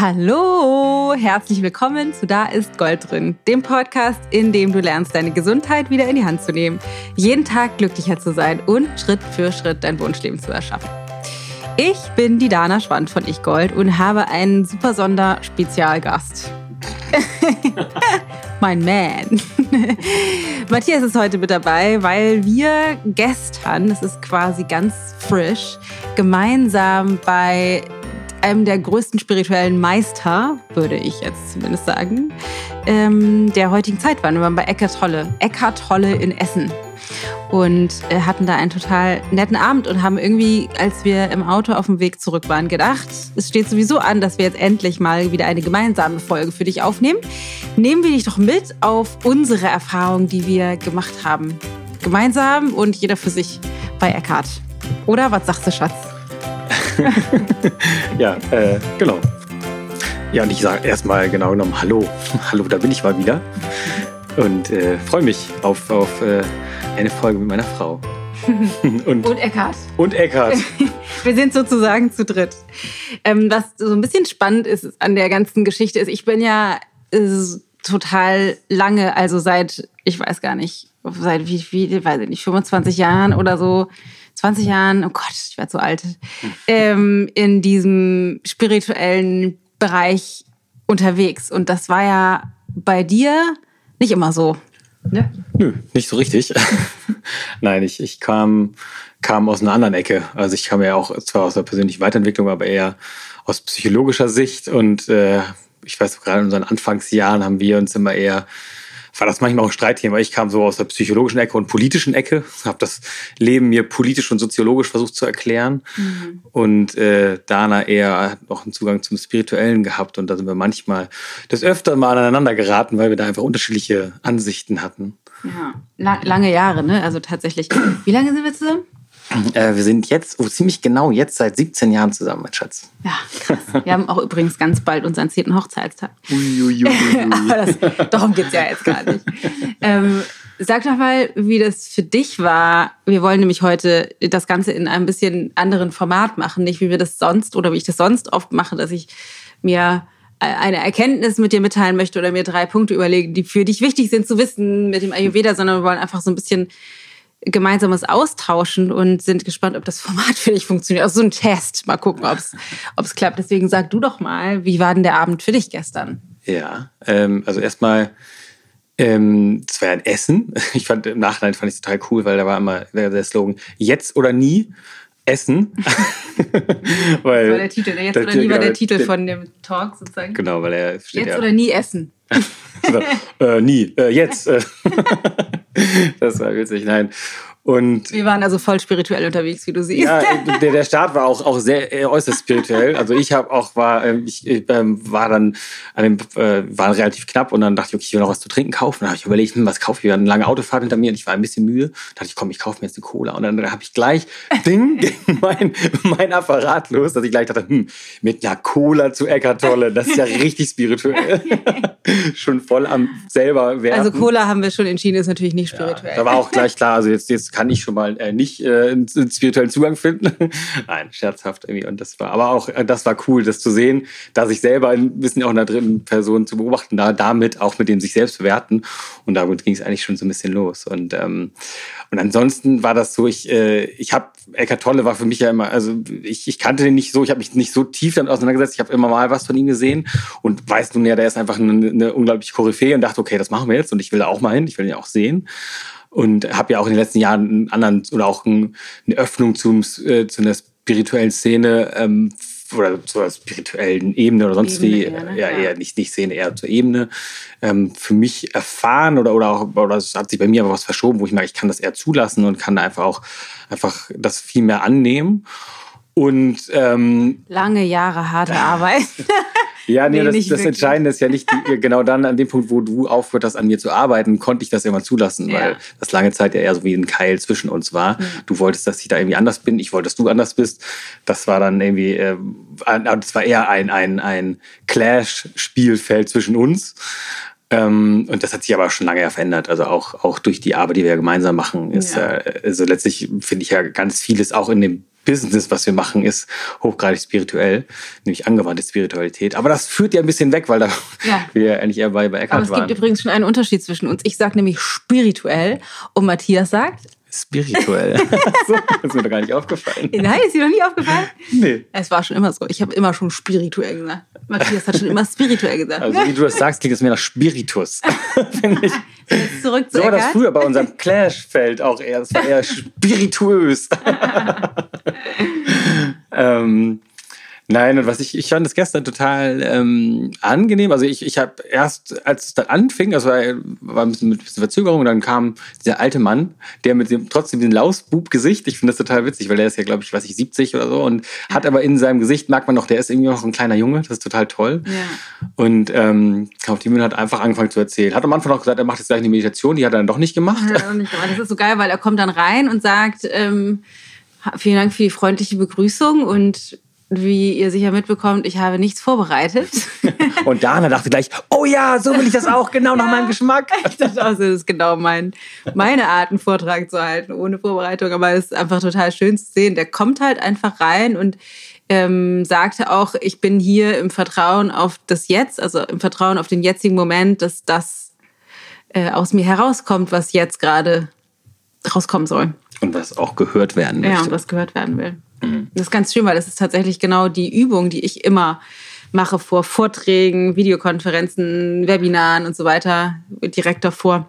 Hallo, herzlich willkommen zu Da ist Gold drin, dem Podcast, in dem du lernst, deine Gesundheit wieder in die Hand zu nehmen, jeden Tag glücklicher zu sein und Schritt für Schritt dein Wunschleben zu erschaffen. Ich bin die Dana Schwand von Ich Gold und habe einen super Sonder-Spezialgast. mein Man. Matthias ist heute mit dabei, weil wir gestern, das ist quasi ganz frisch, gemeinsam bei einem der größten spirituellen Meister, würde ich jetzt zumindest sagen, ähm, der heutigen Zeit waren. Wir waren bei Eckart Tolle, Eckart Tolle in Essen und äh, hatten da einen total netten Abend und haben irgendwie, als wir im Auto auf dem Weg zurück waren, gedacht, es steht sowieso an, dass wir jetzt endlich mal wieder eine gemeinsame Folge für dich aufnehmen. Nehmen wir dich doch mit auf unsere Erfahrungen, die wir gemacht haben. Gemeinsam und jeder für sich bei Eckart. Oder was sagst du, Schatz? ja, äh, genau. Ja, und ich sage erstmal genau genommen Hallo. Hallo, da bin ich mal wieder. Und äh, freue mich auf, auf äh, eine Folge mit meiner Frau. und, und Eckart. Und Eckart. Wir sind sozusagen zu dritt. Ähm, was so ein bisschen spannend ist an der ganzen Geschichte ist, ich bin ja äh, total lange, also seit, ich weiß gar nicht, seit wie, wie, weiß ich nicht, 25 Jahren oder so, 20 Jahren, oh Gott, ich werde so alt, ähm, in diesem spirituellen Bereich unterwegs. Und das war ja bei dir nicht immer so. Ne? Nö, nicht so richtig. Nein, ich, ich kam, kam aus einer anderen Ecke. Also ich kam ja auch zwar aus der persönlichen Weiterentwicklung, aber eher aus psychologischer Sicht. Und äh, ich weiß, gerade in unseren Anfangsjahren haben wir uns immer eher war das manchmal auch ein Streitthema. Ich kam so aus der psychologischen Ecke und politischen Ecke, habe das Leben mir politisch und soziologisch versucht zu erklären. Mhm. Und äh, Dana eher noch einen Zugang zum Spirituellen gehabt. Und da sind wir manchmal des Öfteren mal aneinander geraten, weil wir da einfach unterschiedliche Ansichten hatten. Ja, lange Jahre, ne? Also tatsächlich. Wie lange sind wir zusammen? Äh, wir sind jetzt, oh, ziemlich genau jetzt seit 17 Jahren zusammen, mein Schatz. Ja, krass. Wir haben auch übrigens ganz bald unseren 10. Hochzeitstag. Uiuiui. Aber das, darum geht es ja jetzt gar nicht. Ähm, sag doch mal, wie das für dich war. Wir wollen nämlich heute das Ganze in einem bisschen anderen Format machen. Nicht wie wir das sonst oder wie ich das sonst oft mache, dass ich mir eine Erkenntnis mit dir mitteilen möchte oder mir drei Punkte überlegen, die für dich wichtig sind zu wissen mit dem Ayurveda, sondern wir wollen einfach so ein bisschen gemeinsames Austauschen und sind gespannt, ob das Format für dich funktioniert. Also so ein Test. Mal gucken, ob es klappt. Deswegen sag du doch mal, wie war denn der Abend für dich gestern? Ja, ähm, also erstmal, ähm, es war ein Essen. Ich fand im Nachhinein fand ich total cool, weil da war immer der, der Slogan jetzt oder nie. Essen. weil, das war der Titel. Jetzt oder nie war der Titel von dem Talk sozusagen. Genau, weil er steht Jetzt ja, oder nie essen. äh, nie, äh, jetzt. Das war witzig, nein. Und wir waren also voll spirituell unterwegs, wie du siehst. Ja, der, der Start war auch, auch sehr äh, äußerst spirituell. Also ich habe auch war ähm, ich ähm, war dann an dem äh, war relativ knapp und dann dachte ich, okay, ich will noch was zu trinken kaufen. Dann habe ich überlegt, hm, was kaufe ich? Wir hatten eine lange Autofahrt hinter mir und ich war ein bisschen müde. Dann dachte ich, komm, ich kaufe mir jetzt eine Cola und dann, dann habe ich gleich Ding gegen mein, mein Apparat los, dass ich gleich dachte, hm, mit einer Cola zu Eckart Tolle, das ist ja richtig spirituell. schon voll am selber werden. Also Cola haben wir schon entschieden, ist natürlich nicht spirituell. Ja, da war auch gleich klar, also jetzt jetzt kann ich schon mal äh, nicht äh, einen, spirituellen Zugang finden. Nein, scherzhaft irgendwie. Und das war, aber auch, äh, das war cool, das zu sehen, da sich selber ein bisschen auch in der dritten Person zu beobachten, da damit auch mit dem sich selbst bewerten. Und damit ging es eigentlich schon so ein bisschen los. Und, ähm, und ansonsten war das so, ich, äh, ich habe, Eckart Tolle war für mich ja immer, also ich, ich kannte den nicht so, ich habe mich nicht so tief damit auseinandergesetzt, ich habe immer mal was von ihm gesehen und weiß nun ja, der ist einfach eine, eine unglaubliche Koryphäe und dachte, okay, das machen wir jetzt und ich will da auch mal hin, ich will ihn ja auch sehen und habe ja auch in den letzten Jahren einen anderen oder auch eine Öffnung zum, äh, zu einer spirituellen Szene ähm, oder zur spirituellen Ebene oder sonst Ebene wie, eher, ne? ja, eher nicht, nicht Szene, eher zur Ebene, ähm, für mich erfahren oder, oder auch, oder es hat sich bei mir aber was verschoben, wo ich merke, ich kann das eher zulassen und kann einfach auch einfach das viel mehr annehmen. Und ähm, lange Jahre harte Arbeit. Ja, nee, nee das, das Entscheidende ist ja nicht die, genau dann an dem Punkt, wo du aufgehört hast, an mir zu arbeiten, konnte ich das ja mal zulassen, ja. weil das lange Zeit ja eher so wie ein Keil zwischen uns war. Mhm. Du wolltest, dass ich da irgendwie anders bin, ich wollte, dass du anders bist. Das war dann irgendwie, äh, das war eher ein, ein, ein Clash-Spielfeld zwischen uns. Ähm, und das hat sich aber schon lange ja verändert. Also auch, auch durch die Arbeit, die wir gemeinsam machen, ist ja. äh, also letztlich finde ich ja ganz vieles auch in dem Business, was wir machen, ist hochgradig spirituell, nämlich angewandte Spiritualität. Aber das führt ja ein bisschen weg, weil da ja. wir eigentlich eher bei, bei Eckhart waren. Aber es gibt übrigens schon einen Unterschied zwischen uns. Ich sage nämlich spirituell und Matthias sagt Spirituell. so, ist mir doch gar nicht aufgefallen. Nein, ist dir noch nie aufgefallen? Nee. Es war schon immer so. Ich habe immer schon spirituell gesagt. Matthias hat schon immer spirituell gesagt. Also wie du das sagst, klingt es mir nach Spiritus. Finde ich. Jetzt zurück zu so war das früher bei unserem Clash-Feld auch eher. Das war eher spirituös. Ähm, Nein, und was ich, ich fand das gestern total ähm, angenehm. Also ich, ich habe erst, als es dann anfing, also war, war ein bisschen mit ein bisschen Verzögerung, und dann kam dieser alte Mann, der mit dem trotzdem den Lausbub-Gesicht, ich finde das total witzig, weil der ist ja, glaube ich, weiß ich, 70 oder so und hat aber in seinem Gesicht, merkt man noch, der ist irgendwie noch ein kleiner Junge, das ist total toll. Ja. Und ähm, auf die Bühne hat einfach angefangen zu erzählen. Hat am Anfang auch gesagt, er macht jetzt gleich eine Meditation, die hat er dann doch nicht gemacht. Ja, nicht Das ist so geil, weil er kommt dann rein und sagt, ähm, vielen Dank für die freundliche Begrüßung und wie ihr sicher mitbekommt, ich habe nichts vorbereitet. Und Dana dachte gleich, oh ja, so will ich das auch, genau ja, nach meinem Geschmack. Ich dachte auch, das ist genau mein, meine Art, einen Vortrag zu halten, ohne Vorbereitung. Aber es ist einfach total schön zu sehen. Der kommt halt einfach rein und ähm, sagte auch, ich bin hier im Vertrauen auf das Jetzt, also im Vertrauen auf den jetzigen Moment, dass das äh, aus mir herauskommt, was jetzt gerade rauskommen soll. Und was auch gehört werden möchte. Ja, und was gehört werden will. Mhm. Das ist ganz schön, weil das ist tatsächlich genau die Übung, die ich immer mache vor Vorträgen, Videokonferenzen, Webinaren und so weiter, direkt davor.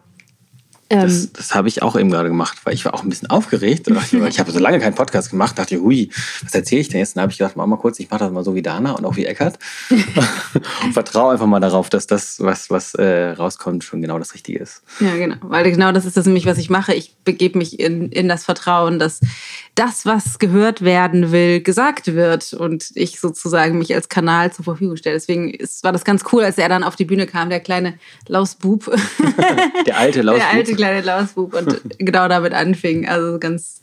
Das, ähm, das habe ich auch eben gerade gemacht, weil ich war auch ein bisschen aufgeregt. Ich, ich habe so lange keinen Podcast gemacht, dachte, hui, was erzähle ich denn jetzt? Dann habe ich gedacht, mach mal kurz, ich mache das mal so wie Dana und auch wie Eckert. und vertraue einfach mal darauf, dass das, was, was äh, rauskommt, schon genau das Richtige ist. Ja, genau. Weil genau das ist das nämlich, was ich mache. Ich begebe mich in, in das Vertrauen, dass das, was gehört werden will, gesagt wird und ich sozusagen mich als Kanal zur Verfügung stelle. Deswegen ist, war das ganz cool, als er dann auf die Bühne kam, der kleine Lausbub. der alte Lausbub. Der alte kleine Lausbub und genau damit anfing. Also ganz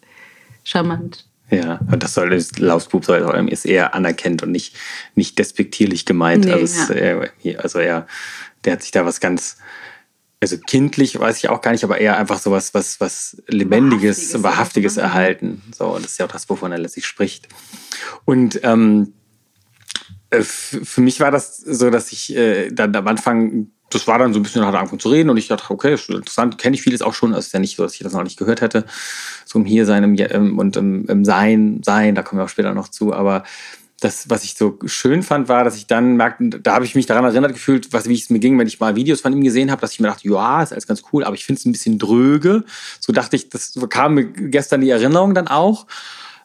charmant. Ja, und das soll Lausbub soll ist eher anerkennt und nicht, nicht despektierlich gemeint. Nee, also, ja. er, also er, der hat sich da was ganz, also kindlich weiß ich auch gar nicht, aber eher einfach so was, was, was Lebendiges, Wahrhaftiges, Wahrhaftiges erhalten. So, und das ist ja auch das, wovon er letztlich spricht. Und ähm, äh, für mich war das so, dass ich äh, dann am Anfang das war dann so ein bisschen, hat angefangen zu reden und ich dachte, okay, ist interessant, kenne ich vieles auch schon. Es ist ja nicht so, dass ich das noch nicht gehört hätte. So im Hier sein im, und im, im Sein, Sein, da kommen wir auch später noch zu. Aber das, was ich so schön fand, war, dass ich dann merkte, da habe ich mich daran erinnert gefühlt, was, wie es mir ging, wenn ich mal Videos von ihm gesehen habe, dass ich mir dachte, ja, ist alles ganz cool, aber ich finde es ein bisschen dröge. So dachte ich, das kam mir gestern die Erinnerung dann auch.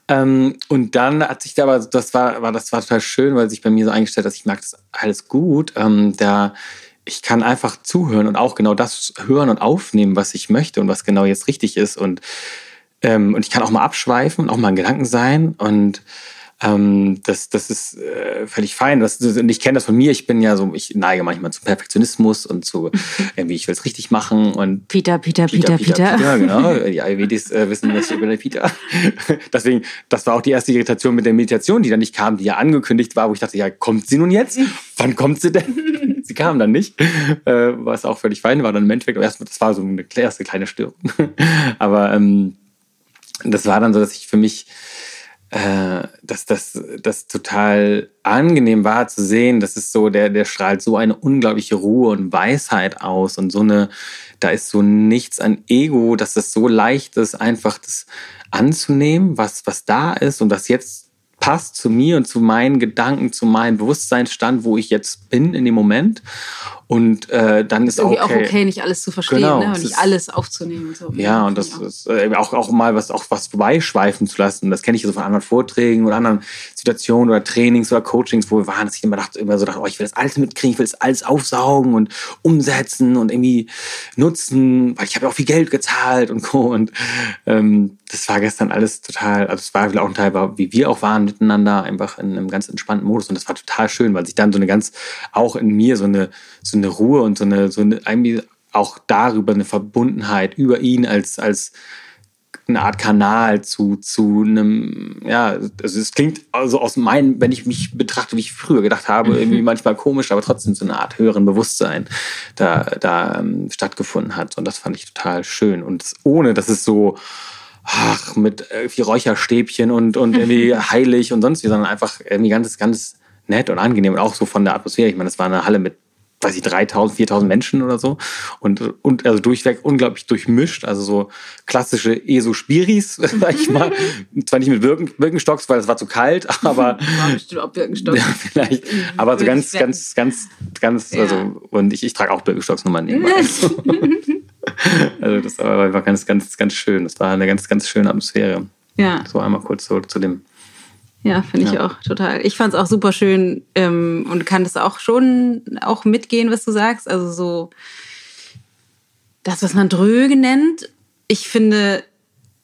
Ähm, und dann hat sich da aber, das war, war, das war total schön, weil sich bei mir so eingestellt, dass ich merke, das ist alles gut. Ähm, da ich kann einfach zuhören und auch genau das hören und aufnehmen, was ich möchte und was genau jetzt richtig ist. Und, ähm, und ich kann auch mal abschweifen und auch mal ein Gedanken sein. Und ähm, das, das ist äh, völlig fein. Das, und ich kenne das von mir. Ich bin ja so, ich neige manchmal zum Perfektionismus und zu irgendwie, ich will es richtig machen. Und Peter, Peter, Peter, Peter. Peter, Peter genau. Die Ayurvedis äh, wissen das über den Peter. Deswegen, das war auch die erste Irritation mit der Meditation, die dann nicht kam, die ja angekündigt war, wo ich dachte, ja, kommt sie nun jetzt? Wann kommt sie denn? sie kam dann nicht, äh, was auch völlig fein war. Dann im Endeffekt, aber erst, das war so eine erste kleine Störung. aber ähm, das war dann so, dass ich für mich äh, dass das, das total angenehm war zu sehen. Das ist so, der, der strahlt so eine unglaubliche Ruhe und Weisheit aus und so eine, da ist so nichts an Ego, dass das so leicht ist, einfach das anzunehmen, was, was da ist und das jetzt passt zu mir und zu meinen Gedanken, zu meinem Bewusstseinsstand, wo ich jetzt bin in dem Moment. Und äh, dann ist, ist irgendwie okay. auch okay, nicht alles zu verstehen genau, ne? und nicht alles aufzunehmen. Und so. Ja, und das ist äh, auch, auch mal was, auch was vorbeischweifen zu lassen. Das kenne ich so von anderen Vorträgen oder anderen Situationen oder Trainings oder Coachings, wo wir waren, dass ich immer dachte, immer so dachte, oh, ich will das alles mitkriegen, ich will das alles aufsaugen und umsetzen und irgendwie nutzen, weil ich habe ja auch viel Geld gezahlt und Co. Und ähm, das war gestern alles total, also es war auch ein Teil, wie wir auch waren miteinander, einfach in einem ganz entspannten Modus. Und das war total schön, weil sich dann so eine ganz, auch in mir so eine, so eine Ruhe und so eine, so eine, auch darüber eine Verbundenheit über ihn als, als eine Art Kanal zu, zu einem, ja, also es klingt also aus meinem, wenn ich mich betrachte, wie ich früher gedacht habe, mhm. irgendwie manchmal komisch, aber trotzdem so eine Art höheren Bewusstsein da, da ähm, stattgefunden hat. Und das fand ich total schön. Und ohne, dass es so, ach, mit irgendwie Räucherstäbchen und, und irgendwie heilig und sonst wie, sondern einfach irgendwie ganz, ganz nett und angenehm und auch so von der Atmosphäre. Ich meine, das war eine Halle mit weiß ich, 3000, 4000 Menschen oder so. Und, und also durchweg unglaublich durchmischt. Also so klassische ESO-Spiris, sag ich mal. Zwar nicht mit Birken, Birkenstocks, weil es war zu kalt, aber. War bestimmt auch Birkenstocks. Ja, vielleicht. Aber so ganz, ganz, ganz, ganz, ja. also, und ich, ich trage auch Birkenstocks nochmal nebenbei. also das war, war ganz, ganz, ganz schön. Das war eine ganz, ganz schöne Atmosphäre. Ja. So einmal kurz so zu dem ja, finde ich ja. auch total. Ich fand es auch super schön ähm, und kann das auch schon auch mitgehen, was du sagst. Also so das, was man Dröge nennt. Ich finde,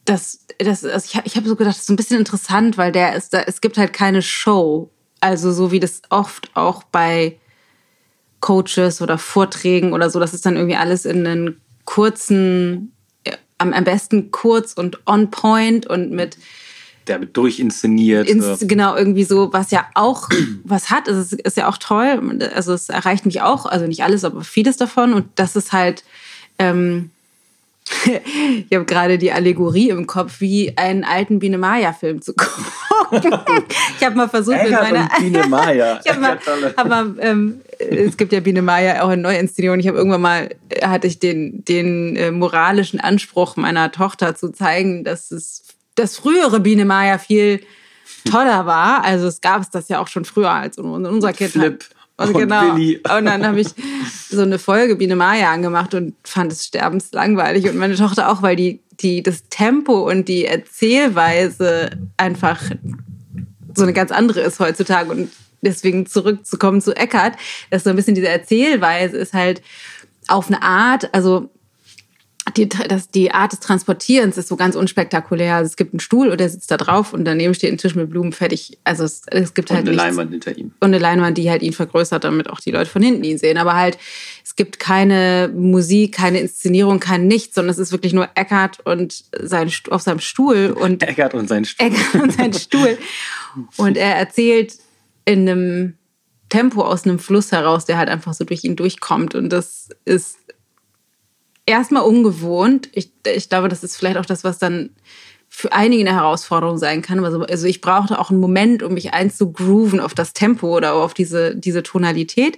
das, das, also ich, ich habe so gedacht, das ist so ein bisschen interessant, weil der ist da, es gibt halt keine Show. Also so wie das oft auch bei Coaches oder Vorträgen oder so, das ist dann irgendwie alles in einen kurzen, am, am besten kurz und on point und mit der wird durchinszeniert. Ins, genau, irgendwie so, was ja auch was hat. Es ist, ist ja auch toll. Also es erreicht mich auch, also nicht alles, aber vieles davon. Und das ist halt, ähm, ich habe gerade die Allegorie im Kopf, wie einen alten Biene Maya-Film zu gucken. ich habe mal versucht mit meiner. Biene Maya. ich hab mal, hab mal ähm, es gibt ja Biene Maya auch in Neuinszenierung. Ich habe irgendwann mal hatte ich den den äh, moralischen Anspruch meiner Tochter zu zeigen, dass es das frühere Biene Maya viel toller war. Also es gab es das ja auch schon früher als in unserer Kindheit. Flip. Und, und genau. Billy. Und dann habe ich so eine Folge Biene Maya angemacht und fand es sterbenslangweilig. Und meine Tochter auch, weil die, die, das Tempo und die Erzählweise einfach so eine ganz andere ist heutzutage. Und deswegen zurückzukommen zu Eckart, dass so ein bisschen diese Erzählweise ist halt auf eine Art, also die, das, die Art des Transportierens ist so ganz unspektakulär. Also es gibt einen Stuhl und er sitzt da drauf und daneben steht ein Tisch mit Blumen fertig. Also es, es gibt und halt. Und eine nichts. Leinwand hinter ihm. Und eine Leinwand, die halt ihn vergrößert, damit auch die Leute von hinten ihn sehen. Aber halt, es gibt keine Musik, keine Inszenierung, kein Nichts, sondern es ist wirklich nur Eckart und sein, auf seinem Stuhl. Und Eckart und sein Stuhl. Eckart und sein Stuhl. und er erzählt in einem Tempo aus einem Fluss heraus, der halt einfach so durch ihn durchkommt. Und das ist erstmal ungewohnt. Ich, ich glaube, das ist vielleicht auch das, was dann für einige eine Herausforderung sein kann. Also, also ich brauchte auch einen Moment, um mich einzugrooven auf das Tempo oder auf diese, diese Tonalität.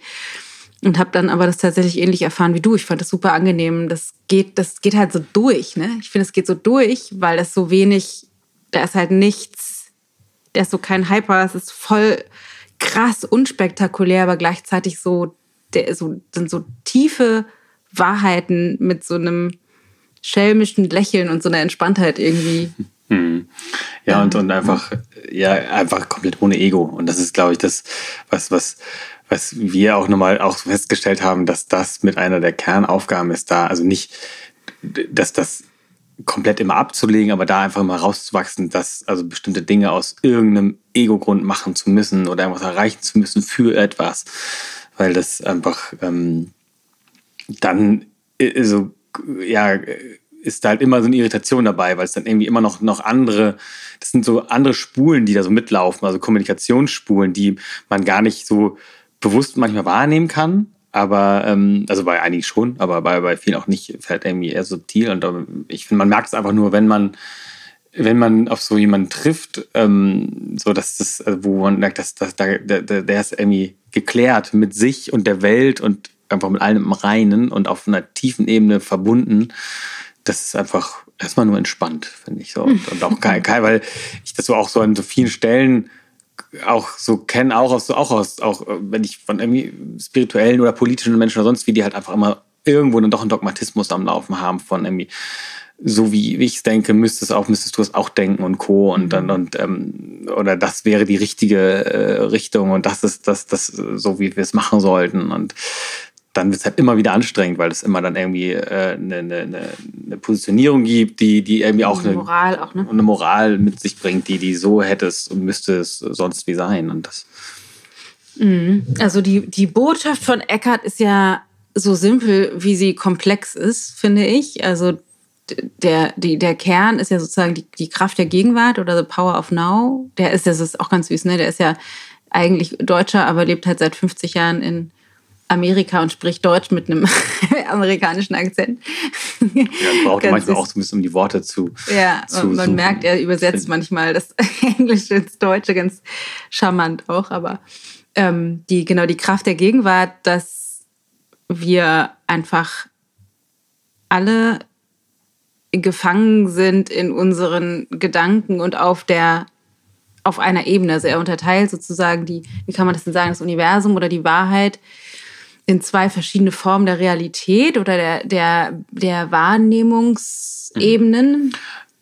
Und habe dann aber das tatsächlich ähnlich erfahren wie du. Ich fand das super angenehm. Das geht, das geht halt so durch. Ne? Ich finde, es geht so durch, weil das so wenig, da ist halt nichts, da ist so kein Hyper, es ist voll krass unspektakulär, aber gleichzeitig so, der, so sind so tiefe Wahrheiten mit so einem schelmischen Lächeln und so einer Entspanntheit irgendwie. Hm. Ja, ja, und, und einfach, ja, einfach komplett ohne Ego. Und das ist, glaube ich, das, was, was, was wir auch nochmal auch festgestellt haben, dass das mit einer der Kernaufgaben ist da. Also nicht, dass das komplett immer abzulegen, aber da einfach mal rauszuwachsen, dass also bestimmte Dinge aus irgendeinem Ego-Grund machen zu müssen oder irgendwas erreichen zu müssen für etwas, weil das einfach ähm, dann äh, so, ja, ist da halt immer so eine Irritation dabei, weil es dann irgendwie immer noch, noch andere, das sind so andere Spulen, die da so mitlaufen, also Kommunikationsspulen, die man gar nicht so bewusst manchmal wahrnehmen kann. Aber, ähm, also bei einigen schon, aber bei, bei vielen auch nicht, fällt irgendwie eher subtil. Und ich finde, man merkt es einfach nur, wenn man, wenn man auf so jemanden trifft, ähm, so dass das, also wo man merkt, dass, dass der, der, der ist irgendwie geklärt mit sich und der Welt und einfach mit allem im Reinen und auf einer tiefen Ebene verbunden. Das ist einfach erstmal nur entspannt, finde ich so. Und, und auch geil, geil, weil ich das so auch so an so vielen Stellen auch so kenne, auch aus, auch aus, auch wenn ich von irgendwie spirituellen oder politischen Menschen oder sonst wie, die halt einfach immer irgendwo dann doch einen Dogmatismus am Laufen haben von irgendwie, so wie ich es denke, müsstest es auch, müsstest du es auch denken und Co. Und dann, und, ähm, oder das wäre die richtige äh, Richtung und das ist das, das, so wie wir es machen sollten. Und dann wird es halt immer wieder anstrengend, weil es immer dann irgendwie äh, eine, eine, eine, Positionierung gibt, die, die irgendwie auch eine, Moral auch, ne? eine Moral mit sich bringt, die, die so hättest und müsste es sonst wie sein. Und das mhm. also die, die Botschaft von Eckart ist ja so simpel, wie sie komplex ist, finde ich. Also der, die, der Kern ist ja sozusagen die, die Kraft der Gegenwart oder the power of now. Der ist, das ist auch ganz süß, ne? Der ist ja eigentlich Deutscher, aber lebt halt seit 50 Jahren in Amerika und spricht Deutsch mit einem amerikanischen Akzent. Ja, braucht manchmal süß. auch so ein bisschen, um die Worte zu. Ja, zu man suchen. merkt, er übersetzt manchmal das Englische ins Deutsche ganz charmant auch, aber ähm, die, genau die Kraft der Gegenwart, dass wir einfach alle gefangen sind in unseren Gedanken und auf der auf einer Ebene. Also er unterteilt sozusagen die, wie kann man das denn sagen, das Universum oder die Wahrheit in zwei verschiedene Formen der Realität oder der, der, der Wahrnehmungsebenen.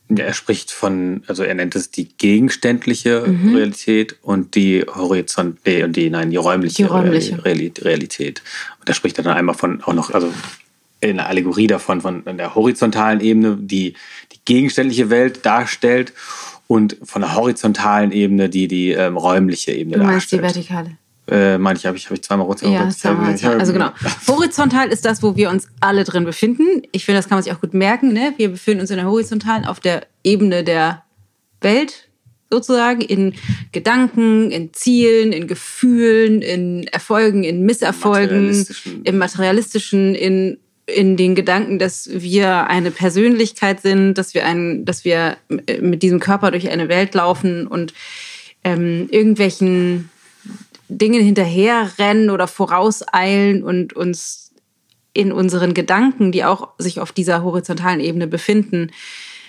Ja, er spricht von, also er nennt es die gegenständliche mhm. Realität und die Horizont, nee, und die, nein, die räumliche, die räumliche. Realität. Und er spricht dann einmal von auch noch, also in der Allegorie davon, von der horizontalen Ebene, die die gegenständliche Welt darstellt und von der horizontalen Ebene, die die ähm, räumliche Ebene du meinst darstellt. die vertikale? Äh, meine ich, habe ich, hab ich zweimal horizontal. Ja, zweimal. Also genau. Horizontal ist das, wo wir uns alle drin befinden. Ich finde, das kann man sich auch gut merken. Ne? Wir befinden uns in der horizontalen auf der Ebene der Welt sozusagen, in Gedanken, in Zielen, in Gefühlen, in Erfolgen, in Misserfolgen, materialistischen. im materialistischen, in in den Gedanken, dass wir eine Persönlichkeit sind, dass wir ein, dass wir mit diesem Körper durch eine Welt laufen und ähm, irgendwelchen Dingen hinterherrennen oder vorauseilen und uns in unseren Gedanken, die auch sich auf dieser horizontalen Ebene befinden,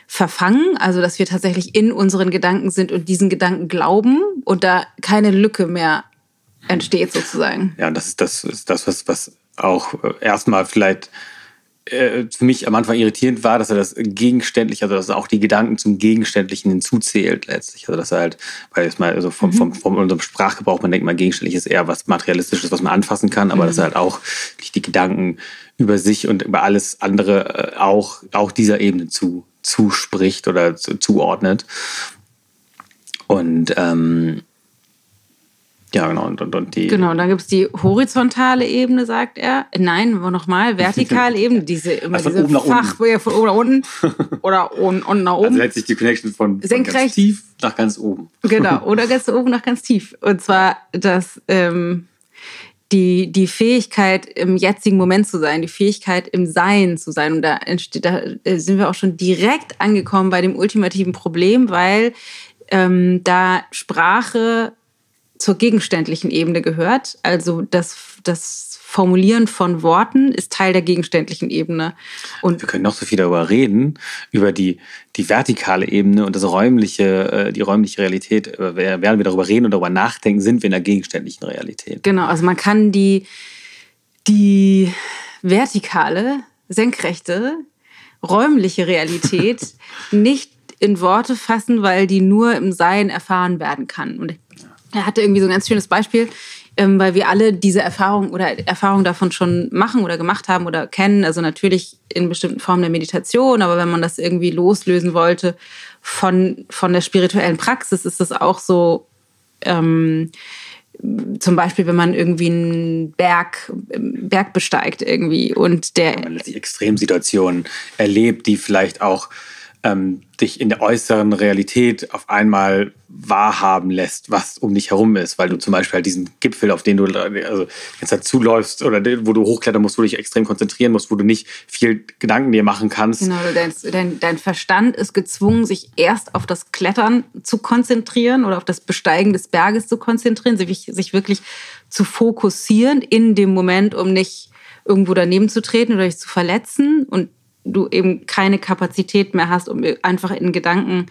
verfangen. Also, dass wir tatsächlich in unseren Gedanken sind und diesen Gedanken glauben und da keine Lücke mehr entsteht sozusagen. Ja, das ist das, ist das was, was auch erstmal vielleicht äh, für mich am Anfang irritierend war, dass er das gegenständlich, also dass er auch die Gedanken zum Gegenständlichen hinzuzählt letztlich. Also dass er halt, weil es mal also vom, vom, vom unserem Sprachgebrauch, man denkt mal, gegenständlich ist eher was Materialistisches, was man anfassen kann, aber mhm. dass er halt auch die Gedanken über sich und über alles andere äh, auch, auch dieser Ebene zu, zuspricht oder zu, zuordnet. Und ähm, ja, genau. Und, und, und die genau, und dann gibt es die horizontale Ebene, sagt er. Nein, nochmal, vertikale Ebene, diese immer also diese oben nach Fach, unten. von oben nach unten oder unten, unten nach oben. Also letztlich die Connection von, von ganz tief nach ganz oben. Genau, oder ganz oben nach ganz tief. Und zwar, dass ähm, die, die Fähigkeit, im jetzigen Moment zu sein, die Fähigkeit, im Sein zu sein. Und da, entsteht, da äh, sind wir auch schon direkt angekommen bei dem ultimativen Problem, weil ähm, da Sprache zur gegenständlichen Ebene gehört. Also das, das Formulieren von Worten ist Teil der gegenständlichen Ebene. Und wir können noch so viel darüber reden, über die, die vertikale Ebene und das räumliche, äh, die räumliche Realität. Äh, werden wir darüber reden und darüber nachdenken, sind wir in der gegenständlichen Realität. Genau, also man kann die, die vertikale, senkrechte, räumliche Realität nicht in Worte fassen, weil die nur im Sein erfahren werden kann. Und er hatte irgendwie so ein ganz schönes Beispiel, ähm, weil wir alle diese Erfahrung oder Erfahrung davon schon machen oder gemacht haben oder kennen. Also natürlich in bestimmten Formen der Meditation, aber wenn man das irgendwie loslösen wollte von, von der spirituellen Praxis, ist das auch so. Ähm, zum Beispiel, wenn man irgendwie einen Berg, Berg besteigt irgendwie und der. Wenn man die Extremsituationen erlebt, die vielleicht auch ähm, dich in der äußeren Realität auf einmal wahrhaben lässt, was um dich herum ist, weil du zum Beispiel halt diesen Gipfel, auf den du also jetzt halt zuläufst oder wo du hochklettern musst, wo du dich extrem konzentrieren musst, wo du nicht viel Gedanken dir machen kannst. Genau, dein, dein, dein Verstand ist gezwungen, sich erst auf das Klettern zu konzentrieren oder auf das Besteigen des Berges zu konzentrieren, sich, sich wirklich zu fokussieren in dem Moment, um nicht irgendwo daneben zu treten oder dich zu verletzen und du eben keine Kapazität mehr hast, um einfach in Gedanken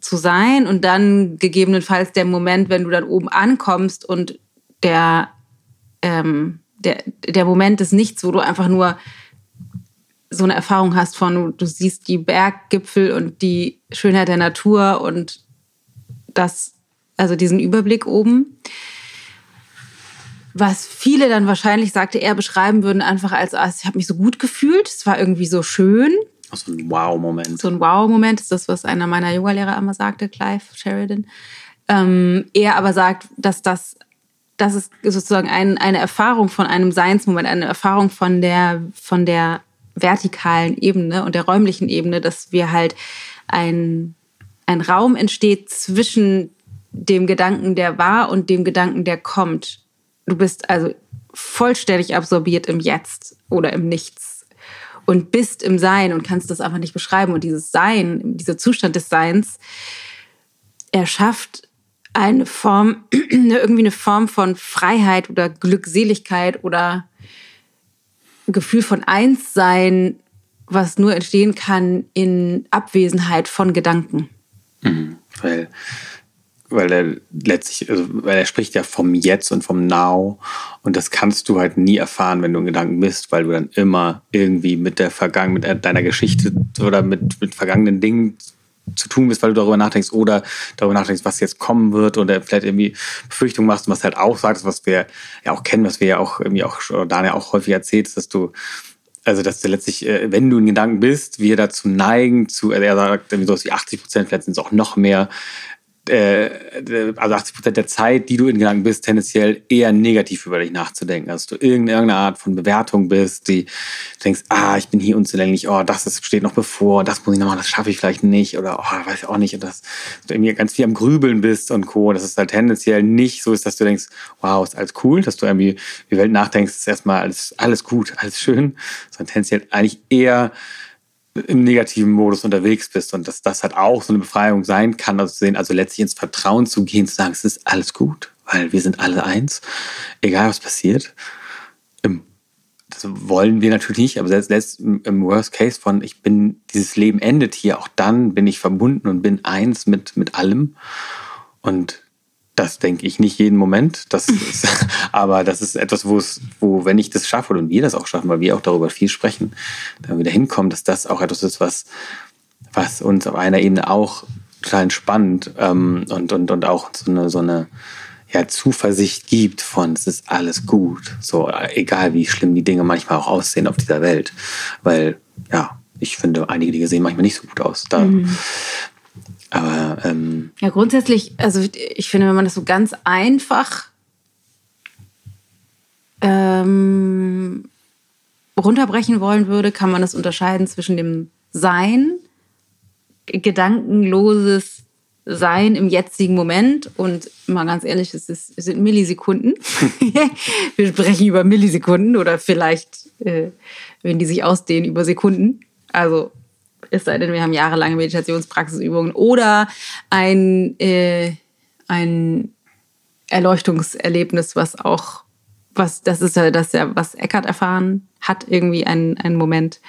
zu sein. Und dann gegebenenfalls der Moment, wenn du dann oben ankommst und der, ähm, der, der Moment des Nichts, wo du einfach nur so eine Erfahrung hast von, du siehst die Berggipfel und die Schönheit der Natur und das, also diesen Überblick oben was viele dann wahrscheinlich, sagte er, beschreiben würden, einfach als, als ich habe mich so gut gefühlt, es war irgendwie so schön. So ein Wow-Moment. So ein Wow-Moment ist das, was einer meiner Yoga-Lehrer immer sagte, Clive Sheridan. Ähm, er aber sagt, dass das, das ist sozusagen ein, eine Erfahrung von einem Seinsmoment, eine Erfahrung von der, von der vertikalen Ebene und der räumlichen Ebene, dass wir halt ein, ein Raum entsteht zwischen dem Gedanken, der war und dem Gedanken, der kommt du bist, also vollständig absorbiert im Jetzt oder im Nichts und bist im Sein und kannst das einfach nicht beschreiben. Und dieses Sein, dieser Zustand des Seins, erschafft eine Form, irgendwie eine Form von Freiheit oder Glückseligkeit oder Gefühl von Einssein, was nur entstehen kann in Abwesenheit von Gedanken. Mhm, weil, weil er letztlich, also, weil er spricht ja vom Jetzt und vom Now. Und das kannst du halt nie erfahren, wenn du in Gedanken bist, weil du dann immer irgendwie mit der Vergangenheit, mit deiner Geschichte oder mit, mit vergangenen Dingen zu tun bist, weil du darüber nachdenkst oder darüber nachdenkst, was jetzt kommen wird oder vielleicht irgendwie Befürchtungen machst und was halt auch sagst, was wir ja auch kennen, was wir ja auch irgendwie auch Daniel auch häufig erzählt, dass du also dass du letztlich, äh, wenn du in Gedanken bist, wir dazu neigen, zu, er sagt irgendwie so wie 80 Prozent, vielleicht sind es auch noch mehr, äh, also 80 Prozent der Zeit, die du in Gedanken bist, tendenziell eher negativ über dich nachzudenken. Also, dass du irgendeine Art von Bewertung bist, die denkst, ah, ich bin hier unzulänglich, oh, das steht noch bevor, das muss ich noch machen, das schaffe ich vielleicht nicht oder oh, weiß ich auch nicht. Und dass du irgendwie ganz viel am Grübeln bist und Co. Dass es halt tendenziell nicht so ist, dass du denkst, wow, ist alles cool, dass du irgendwie die Welt nachdenkst, ist erstmal alles, alles gut, alles schön, sondern tendenziell eigentlich eher im negativen Modus unterwegs bist und dass das halt auch so eine Befreiung sein kann, also zu sehen, also letztlich ins Vertrauen zu gehen, zu sagen, es ist alles gut, weil wir sind alle eins, egal was passiert. Das wollen wir natürlich nicht, aber selbst im Worst Case von, ich bin, dieses Leben endet hier, auch dann bin ich verbunden und bin eins mit, mit allem. Und das denke ich nicht jeden Moment. Das ist, aber das ist etwas, wo es, wo, wenn ich das schaffe und wir das auch schaffen, weil wir auch darüber viel sprechen, dann wieder hinkommen, dass das auch etwas ist, was, was uns auf einer Ebene auch total entspannt ähm, und, und, und auch so eine, so eine ja, Zuversicht gibt von, es ist alles gut. So, egal wie schlimm die Dinge manchmal auch aussehen auf dieser Welt. Weil, ja, ich finde, einige Dinge sehen manchmal nicht so gut aus. Da, mhm. Aber ähm, ja, grundsätzlich, also ich finde, wenn man das so ganz einfach ähm, runterbrechen wollen würde, kann man das unterscheiden zwischen dem Sein, gedankenloses Sein im jetzigen Moment und mal ganz ehrlich, es, ist, es sind Millisekunden. Wir sprechen über Millisekunden oder vielleicht, äh, wenn die sich ausdehnen, über Sekunden. Also es sei denn, wir haben jahrelange Meditationspraxisübungen oder ein, äh, ein Erleuchtungserlebnis, was auch, was, das ist ja das, ja, was Eckart erfahren hat, irgendwie ein, ein Moment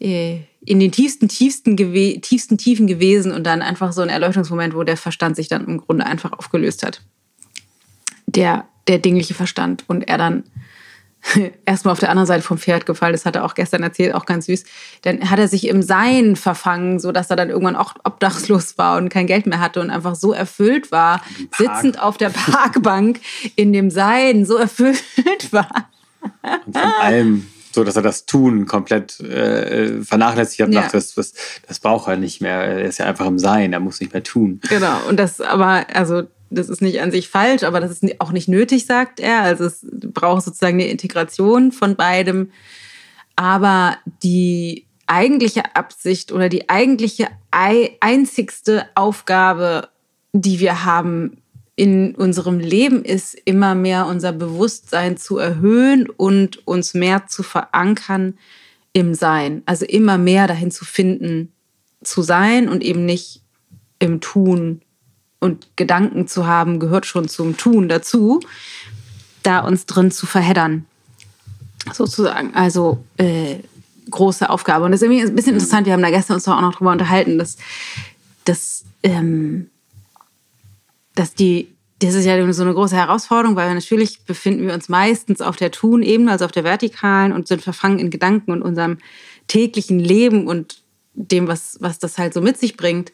äh, in den tiefsten, tiefsten, tiefsten Tiefen gewesen und dann einfach so ein Erleuchtungsmoment, wo der Verstand sich dann im Grunde einfach aufgelöst hat. Der, der dingliche Verstand und er dann erstmal auf der anderen Seite vom Pferd gefallen. Das hat er auch gestern erzählt, auch ganz süß. Dann hat er sich im Sein verfangen, so dass er dann irgendwann auch obdachlos war und kein Geld mehr hatte und einfach so erfüllt war, sitzend auf der Parkbank in dem Sein, so erfüllt war. Und von allem so, dass er das Tun komplett äh, vernachlässigt hat. Ja. Dachte, das, das, das braucht er nicht mehr. Er ist ja einfach im Sein, er muss nicht mehr tun. Genau. Und das aber, also das ist nicht an sich falsch, aber das ist auch nicht nötig, sagt er. Also es braucht sozusagen eine Integration von beidem. Aber die eigentliche Absicht oder die eigentliche einzigste Aufgabe, die wir haben in unserem Leben, ist immer mehr unser Bewusstsein zu erhöhen und uns mehr zu verankern im Sein. Also immer mehr dahin zu finden, zu sein und eben nicht im Tun und Gedanken zu haben, gehört schon zum Tun dazu, da uns drin zu verheddern. Sozusagen. Also äh, große Aufgabe. Und das ist irgendwie ein bisschen interessant. Wir haben da gestern uns auch noch drüber unterhalten, dass, dass, ähm, dass die, das ist ja so eine große Herausforderung, weil natürlich befinden wir uns meistens auf der Tun-Ebene, also auf der vertikalen und sind verfangen in Gedanken und unserem täglichen Leben und dem, was, was das halt so mit sich bringt.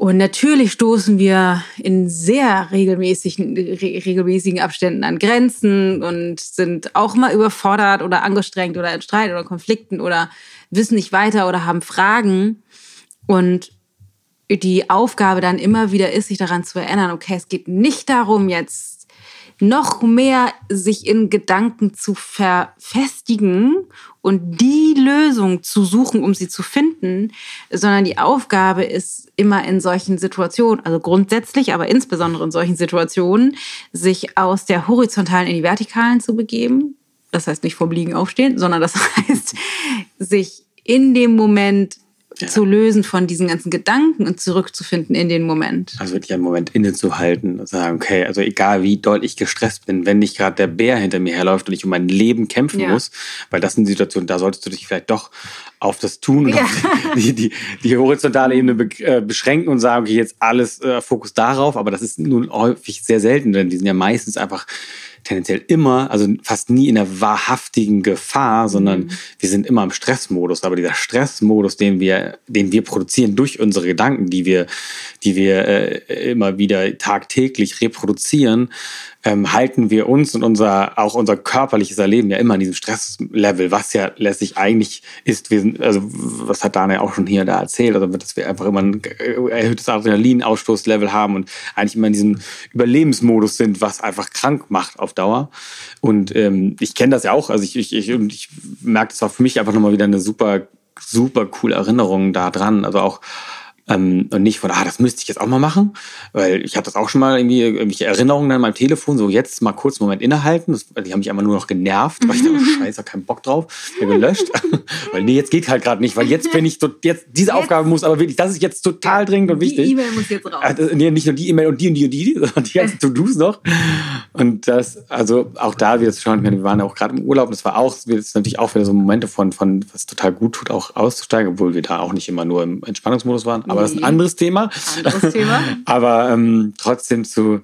Und natürlich stoßen wir in sehr regelmäßigen, regelmäßigen Abständen an Grenzen und sind auch mal überfordert oder angestrengt oder in Streit oder Konflikten oder wissen nicht weiter oder haben Fragen. Und die Aufgabe dann immer wieder ist, sich daran zu erinnern, okay, es geht nicht darum, jetzt noch mehr sich in Gedanken zu verfestigen und die Lösung zu suchen, um sie zu finden, sondern die Aufgabe ist immer in solchen Situationen, also grundsätzlich, aber insbesondere in solchen Situationen, sich aus der horizontalen in die vertikalen zu begeben. Das heißt nicht vom Liegen aufstehen, sondern das heißt, sich in dem Moment ja. zu lösen von diesen ganzen Gedanken und zurückzufinden in den Moment. Also wirklich einen Moment innezuhalten und sagen, okay, also egal wie doll ich gestresst bin, wenn nicht gerade der Bär hinter mir herläuft und ich um mein Leben kämpfen ja. muss, weil das sind Situationen, da solltest du dich vielleicht doch auf das Tun und ja. auf die, die, die, horizontale Ebene be äh, beschränken und sagen, okay, jetzt alles äh, Fokus darauf, aber das ist nun häufig sehr selten, denn die sind ja meistens einfach tendenziell immer, also fast nie in der wahrhaftigen Gefahr, sondern mhm. wir sind immer im Stressmodus. Aber dieser Stressmodus, den wir, den wir produzieren durch unsere Gedanken, die wir, die wir äh, immer wieder tagtäglich reproduzieren, ähm, halten wir uns und unser, auch unser körperliches Erleben ja immer in diesem Stresslevel, was ja letztlich eigentlich ist, wir sind, also was hat Daniel auch schon hier da erzählt, also dass wir einfach immer ein erhöhtes Adrenalinausstoßlevel haben und eigentlich immer in diesem Überlebensmodus sind, was einfach krank macht auf Dauer. Und ähm, ich kenne das ja auch, also ich, ich, ich, und ich merke, das war für mich einfach nochmal wieder eine super, super coole Erinnerung da dran. Also auch ähm, und nicht von, ah, das müsste ich jetzt auch mal machen, weil ich hatte das auch schon mal irgendwie irgendwelche Erinnerungen an meinem Telefon, so jetzt mal kurz einen Moment innehalten. Das, die haben mich einfach nur noch genervt, weil ich dachte, oh, scheiße, keinen Bock drauf, ja, gelöscht. weil nee, jetzt geht halt gerade nicht, weil jetzt bin ich so, jetzt, diese jetzt, Aufgabe muss aber wirklich, das ist jetzt total dringend und wichtig. Die E-Mail muss jetzt raus. Also, nee, nicht nur die E-Mail und die und die und die, sondern die ganzen To-Dos noch. Und das, also auch da, wir schauen, wir waren ja auch gerade im Urlaub, und das war auch, das ist natürlich auch wieder so Momente von, von, was total gut tut, auch auszusteigen, obwohl wir da auch nicht immer nur im Entspannungsmodus waren. Aber aber das ist ein anderes Thema. Anderes Thema. aber ähm, trotzdem zu,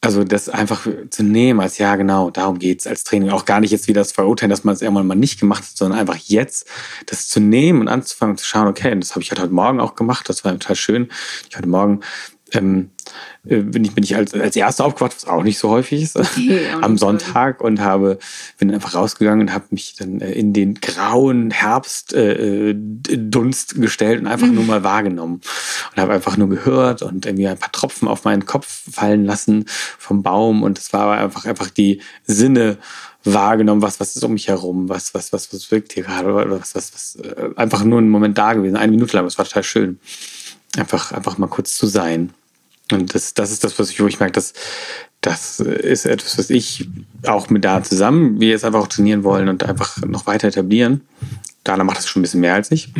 also das einfach zu nehmen als ja, genau, darum geht's als Training. Auch gar nicht jetzt wieder das verurteilen, dass man es irgendwann mal nicht gemacht hat, sondern einfach jetzt das zu nehmen und anzufangen zu schauen, okay, das habe ich halt heute Morgen auch gemacht, das war total schön. Ich heute Morgen ähm, äh, bin ich, bin ich als, als Erster aufgewacht, was auch nicht so häufig ist, ja, am Sonntag und habe, bin einfach rausgegangen und habe mich dann äh, in den grauen Herbstdunst äh, gestellt und einfach nur mal wahrgenommen und habe einfach nur gehört und irgendwie ein paar Tropfen auf meinen Kopf fallen lassen vom Baum und es war einfach, einfach die Sinne wahrgenommen, was, was ist um mich herum, was, was, was, was wirkt hier gerade, was, was, was, einfach nur einen Moment da gewesen, eine Minute lang, das war total schön. Einfach, einfach mal kurz zu sein. Und das, das ist das, was ich, wo ich merke, dass das ist etwas, was ich auch mit da zusammen, wir jetzt einfach auch trainieren wollen und einfach noch weiter etablieren. Dana macht das schon ein bisschen mehr als ich.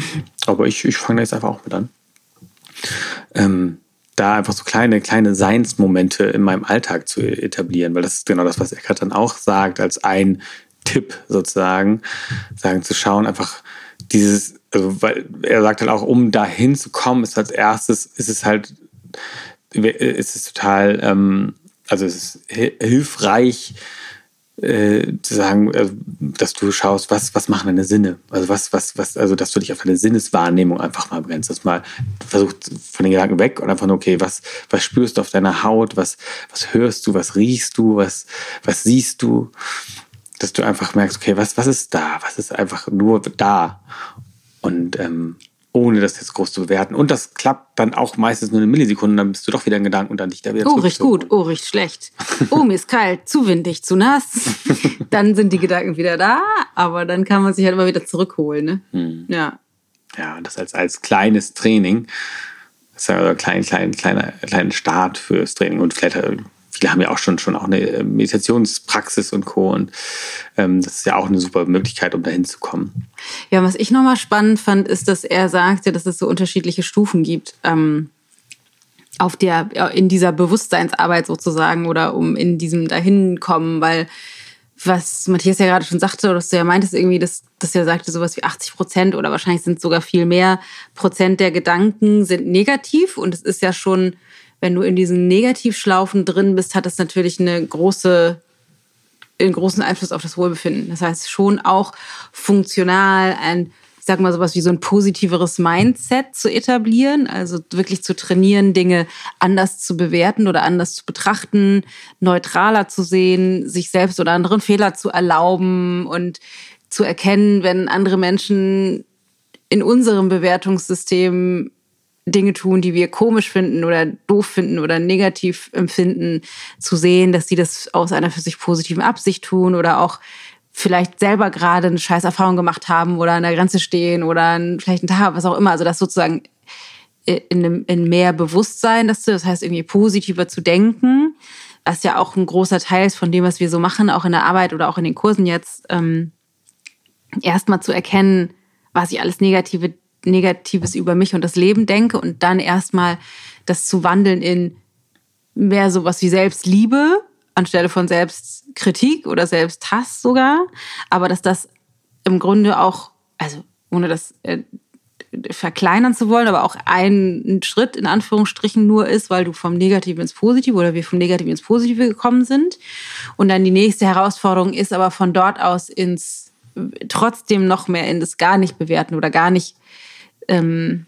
Aber ich, ich fange da jetzt einfach auch mit an. Ähm, da einfach so kleine, kleine Seinsmomente in meinem Alltag zu etablieren, weil das ist genau das, was Eckart dann auch sagt, als ein Tipp sozusagen, sagen zu schauen, einfach dieses, also weil er sagt halt auch, um dahin zu kommen, ist als erstes, ist es halt ist es total, ähm, also es ist hilfreich, äh, zu sagen, äh, dass du schaust, was, was machen deine Sinne? Also was, was, was, also dass du dich auf deine Sinneswahrnehmung einfach mal brennst. Dass mal versucht von den Gedanken weg und einfach nur, okay, was, was spürst du auf deiner Haut, was, was hörst du, was riechst du, was, was siehst du? Dass du einfach merkst, okay, was, was ist da? Was ist einfach nur da? Und ähm, ohne das jetzt groß zu bewerten. Und das klappt dann auch meistens nur eine Millisekunde, dann bist du doch wieder in Gedanken und dann dich da wieder Oh, riecht gut, oh, riecht schlecht. Oh, mir ist kalt, zu windig, zu nass. dann sind die Gedanken wieder da, aber dann kann man sich halt immer wieder zurückholen. Ne? Hm. Ja. Ja, das als, als kleines Training. Das ist ja ein klein, klein, kleiner, kleiner Start fürs Training und vielleicht viele haben ja auch schon, schon auch eine äh, Meditationspraxis und Co. Und ähm, das ist ja auch eine super Möglichkeit, um dahin zu kommen. Ja, was ich nochmal spannend fand, ist, dass er sagte, dass es so unterschiedliche Stufen gibt. Ähm, auf der, in dieser Bewusstseinsarbeit sozusagen oder um in diesem Dahinkommen, weil was Matthias ja gerade schon sagte, oder dass du ja meintest irgendwie, dass, dass er sagte, sowas wie 80 Prozent oder wahrscheinlich sind sogar viel mehr Prozent der Gedanken sind negativ und es ist ja schon wenn du in diesen Negativschlaufen drin bist, hat das natürlich eine große, einen großen Einfluss auf das Wohlbefinden. Das heißt, schon auch funktional ein, ich sag mal, sowas wie so ein positiveres Mindset zu etablieren, also wirklich zu trainieren, Dinge anders zu bewerten oder anders zu betrachten, neutraler zu sehen, sich selbst oder anderen Fehler zu erlauben und zu erkennen, wenn andere Menschen in unserem Bewertungssystem Dinge tun, die wir komisch finden oder doof finden oder negativ empfinden, zu sehen, dass sie das aus einer für sich positiven Absicht tun oder auch vielleicht selber gerade eine scheiß Erfahrung gemacht haben oder an der Grenze stehen oder einen schlechten Tag, was auch immer. Also das sozusagen in, einem, in mehr Bewusstsein, das, das heißt irgendwie positiver zu denken, was ja auch ein großer Teil ist von dem, was wir so machen, auch in der Arbeit oder auch in den Kursen jetzt, ähm, erstmal zu erkennen, was ich alles Negative, Negatives über mich und das Leben denke und dann erstmal das zu wandeln in mehr sowas wie Selbstliebe anstelle von Selbstkritik oder Selbsthass sogar. Aber dass das im Grunde auch, also ohne das äh, verkleinern zu wollen, aber auch ein Schritt in Anführungsstrichen nur ist, weil du vom Negativen ins Positive oder wir vom Negativen ins Positive gekommen sind. Und dann die nächste Herausforderung ist aber von dort aus ins trotzdem noch mehr in das gar nicht bewerten oder gar nicht ähm,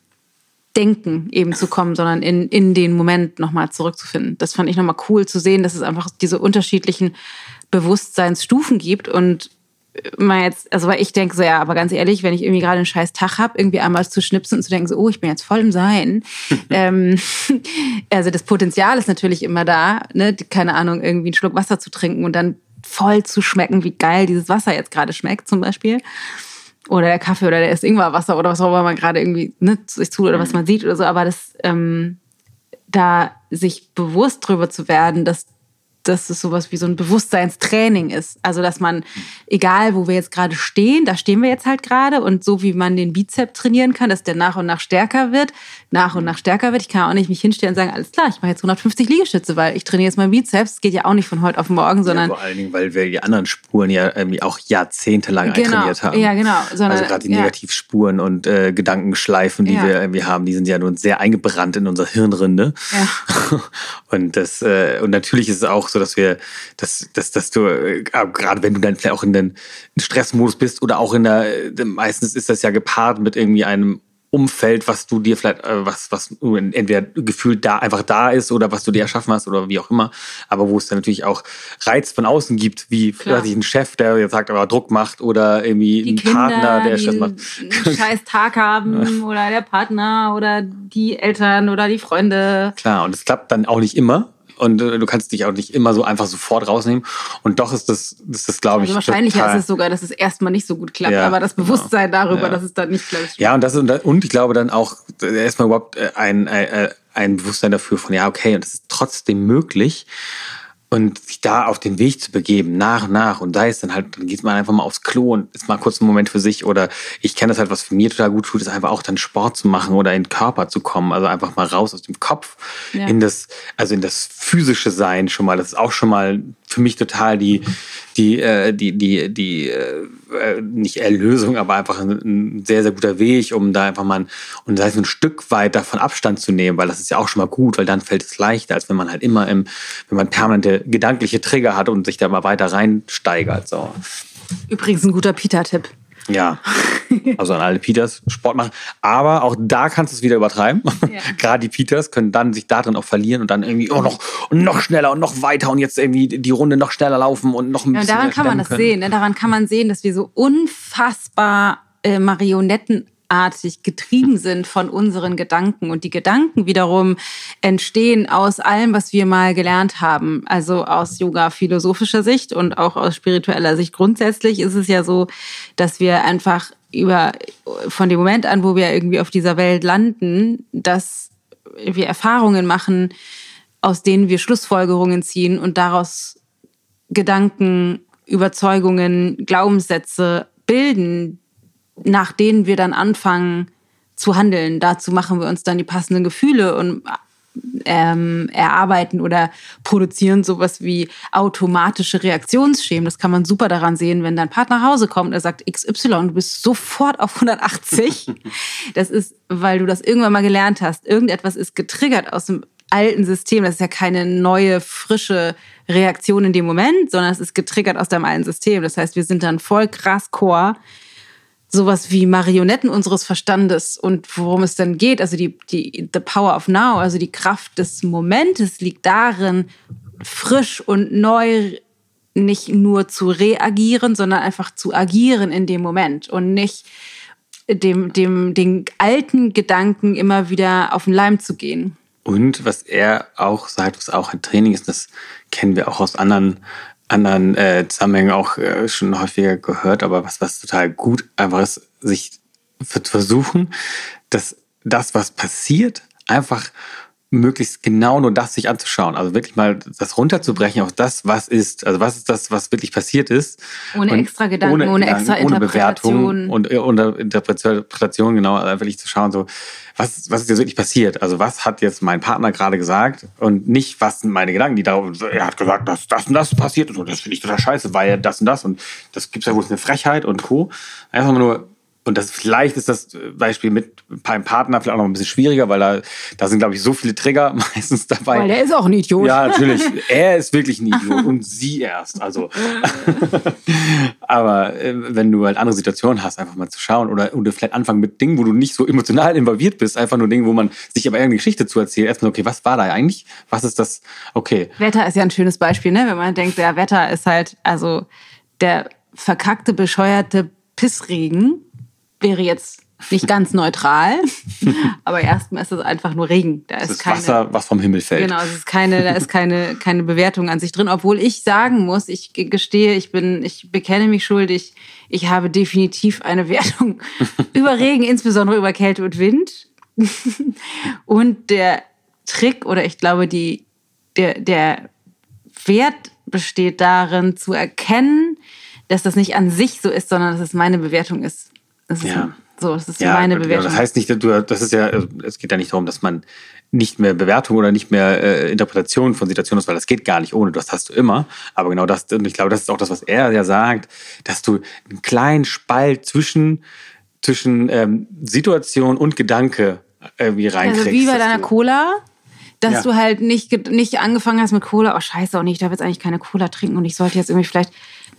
Denken eben zu kommen, sondern in, in den Moment nochmal zurückzufinden. Das fand ich nochmal cool zu sehen, dass es einfach diese unterschiedlichen Bewusstseinsstufen gibt und mal jetzt, also weil ich denke so, ja, aber ganz ehrlich, wenn ich irgendwie gerade einen scheiß Tag habe, irgendwie einmal zu schnipsen und zu denken, so, oh, ich bin jetzt voll im Sein. ähm, also das Potenzial ist natürlich immer da, ne, keine Ahnung, irgendwie einen Schluck Wasser zu trinken und dann voll zu schmecken, wie geil dieses Wasser jetzt gerade schmeckt, zum Beispiel oder der Kaffee oder der ist Ingwerwasser oder was auch immer man gerade irgendwie ne, sich tut oder was mhm. man sieht oder so. Aber das, ähm, da sich bewusst drüber zu werden, dass dass es sowas wie so ein Bewusstseinstraining ist. Also, dass man, egal wo wir jetzt gerade stehen, da stehen wir jetzt halt gerade und so wie man den Bizep trainieren kann, dass der nach und nach stärker wird, nach und nach stärker wird. Ich kann auch nicht mich hinstellen und sagen, alles klar, ich mache jetzt 150 Liegestütze, weil ich trainiere jetzt mein Bizeps. Das geht ja auch nicht von heute auf morgen, sondern. Ja, vor allen Dingen, weil wir die anderen Spuren ja irgendwie auch jahrzehntelang genau, eintrainiert haben. Ja, genau. Sondern, also gerade die Negativspuren ja. und äh, Gedankenschleifen, die ja. wir irgendwie haben, die sind ja nun sehr eingebrannt in unser Hirnrinde. Ja. und das, äh, und natürlich ist es auch so, dass wir, dass, dass, dass du, äh, gerade wenn du dann vielleicht auch in den Stressmodus bist oder auch in der, äh, meistens ist das ja gepaart mit irgendwie einem Umfeld, was du dir vielleicht, äh, was, was entweder gefühlt da einfach da ist oder was du dir erschaffen hast oder wie auch immer, aber wo es dann natürlich auch Reiz von außen gibt, wie ich, ein Chef, der jetzt sagt, aber Druck macht oder irgendwie die ein Kinder, Partner, der Stress macht. Einen scheiß Tag haben oder der Partner oder die Eltern oder die Freunde. Klar, und es klappt dann auch nicht immer und äh, du kannst dich auch nicht immer so einfach sofort rausnehmen. Und doch ist das, ist das glaube also ich. Wahrscheinlicher total, ist es sogar, dass es erstmal nicht so gut klappt, ja, aber das genau. Bewusstsein genau. darüber, ja. dass es dann nicht klappt. Ja, und das und ich glaube dann auch erstmal überhaupt äh, ein, ein, äh, ein Bewusstsein dafür von, ja, okay, und es ist trotzdem möglich und sich da auf den Weg zu begeben, nach und nach. Und sei es dann halt, dann geht man einfach mal aufs Klo und ist mal kurz einen Moment für sich. Oder ich kenne das halt, was für mir total gut tut, ist einfach auch dann Sport zu machen oder in den Körper zu kommen. Also einfach mal raus aus dem Kopf ja. in das, also in das physische Sein schon mal. Das ist auch schon mal für mich total die, die, äh, die, die, die, äh, nicht Erlösung, aber einfach ein, ein, sehr, sehr guter Weg, um da einfach mal, und sei es ein Stück weit davon Abstand zu nehmen, weil das ist ja auch schon mal gut, weil dann fällt es leichter, als wenn man halt immer im, wenn man permanente gedankliche Trigger hat und sich da mal weiter reinsteigert, so. Übrigens ein guter Peter-Tipp. Ja, also an alle Peters Sport machen. Aber auch da kannst du es wieder übertreiben. Ja. Gerade die Peters können dann sich darin auch verlieren und dann irgendwie oh, noch, und noch schneller und noch weiter und jetzt irgendwie die Runde noch schneller laufen und noch ein bisschen. Ja, daran kann man das können. sehen. Ne? Daran kann man sehen, dass wir so unfassbar äh, Marionetten artig getrieben sind von unseren Gedanken. Und die Gedanken wiederum entstehen aus allem, was wir mal gelernt haben. Also aus Yoga-philosophischer Sicht und auch aus spiritueller Sicht. Grundsätzlich ist es ja so, dass wir einfach über, von dem Moment an, wo wir irgendwie auf dieser Welt landen, dass wir Erfahrungen machen, aus denen wir Schlussfolgerungen ziehen und daraus Gedanken, Überzeugungen, Glaubenssätze bilden, nach denen wir dann anfangen zu handeln. Dazu machen wir uns dann die passenden Gefühle und ähm, erarbeiten oder produzieren sowas wie automatische Reaktionsschemen. Das kann man super daran sehen, wenn dein Partner nach Hause kommt und er sagt XY, du bist sofort auf 180. das ist, weil du das irgendwann mal gelernt hast. Irgendetwas ist getriggert aus dem alten System. Das ist ja keine neue, frische Reaktion in dem Moment, sondern es ist getriggert aus deinem alten System. Das heißt, wir sind dann voll krass core sowas wie Marionetten unseres Verstandes und worum es dann geht, also die, die the power of now, also die Kraft des Momentes liegt darin, frisch und neu nicht nur zu reagieren, sondern einfach zu agieren in dem Moment und nicht dem, dem, den alten Gedanken immer wieder auf den Leim zu gehen. Und was er auch sagt, was auch ein Training ist, das kennen wir auch aus anderen anderen äh, Zusammenhängen auch äh, schon häufiger gehört, aber was, was total gut einfach ist, sich versuchen, dass das, was passiert, einfach möglichst genau nur das sich anzuschauen. Also wirklich mal das runterzubrechen auf das, was ist. Also was ist das, was wirklich passiert ist. Ohne extra Gedanken, ohne, ohne Gedanken, extra ohne Bewertung und ohne Interpretation, genau, also wirklich zu schauen, so, was, was ist jetzt wirklich passiert? Also was hat jetzt mein Partner gerade gesagt und nicht, was sind meine Gedanken, die darauf, er hat gesagt, dass das und das passiert und so, das finde ich total scheiße, weil er das und das und das gibt ja wohl eine Frechheit und Co. Einfach nur und das vielleicht ist das Beispiel mit einem Partner vielleicht auch noch ein bisschen schwieriger, weil da, da sind, glaube ich, so viele Trigger meistens dabei. Weil der ist auch ein Idiot. Ja, natürlich. Er ist wirklich ein Idiot und sie erst. Also, aber äh, wenn du halt andere Situationen hast, einfach mal zu schauen oder, oder vielleicht anfangen mit Dingen, wo du nicht so emotional involviert bist, einfach nur Dinge, wo man sich aber irgendeine Geschichte zu erzählt. Erstmal, okay, was war da eigentlich? Was ist das? Okay. Wetter ist ja ein schönes Beispiel, ne? Wenn man denkt, der Wetter ist halt, also der verkackte, bescheuerte Pissregen wäre jetzt nicht ganz neutral, aber erstmal ist es einfach nur Regen. Da ist, ist keine, Wasser, was vom Himmel fällt. Genau, es ist keine, da ist keine, keine Bewertung an sich drin, obwohl ich sagen muss, ich gestehe, ich bin, ich bekenne mich schuldig. Ich habe definitiv eine Wertung über Regen, insbesondere über Kälte und Wind. und der Trick oder ich glaube, die, der, der Wert besteht darin, zu erkennen, dass das nicht an sich so ist, sondern dass es meine Bewertung ist. Das ist ja. so, das ist ja, meine genau. Bewertung. Das heißt nicht, du, das ist ja, also, es geht ja nicht darum, dass man nicht mehr Bewertung oder nicht mehr äh, Interpretation von Situationen ist, weil das geht gar nicht ohne, das hast du immer. Aber genau das, und ich glaube, das ist auch das, was er ja sagt, dass du einen kleinen Spalt zwischen, zwischen ähm, Situation und Gedanke irgendwie reinkriegst. Also wie bei deiner Cola, dass ja. du halt nicht, nicht angefangen hast mit Cola, oh scheiße, auch nicht, ich darf jetzt eigentlich keine Cola trinken und ich sollte jetzt irgendwie vielleicht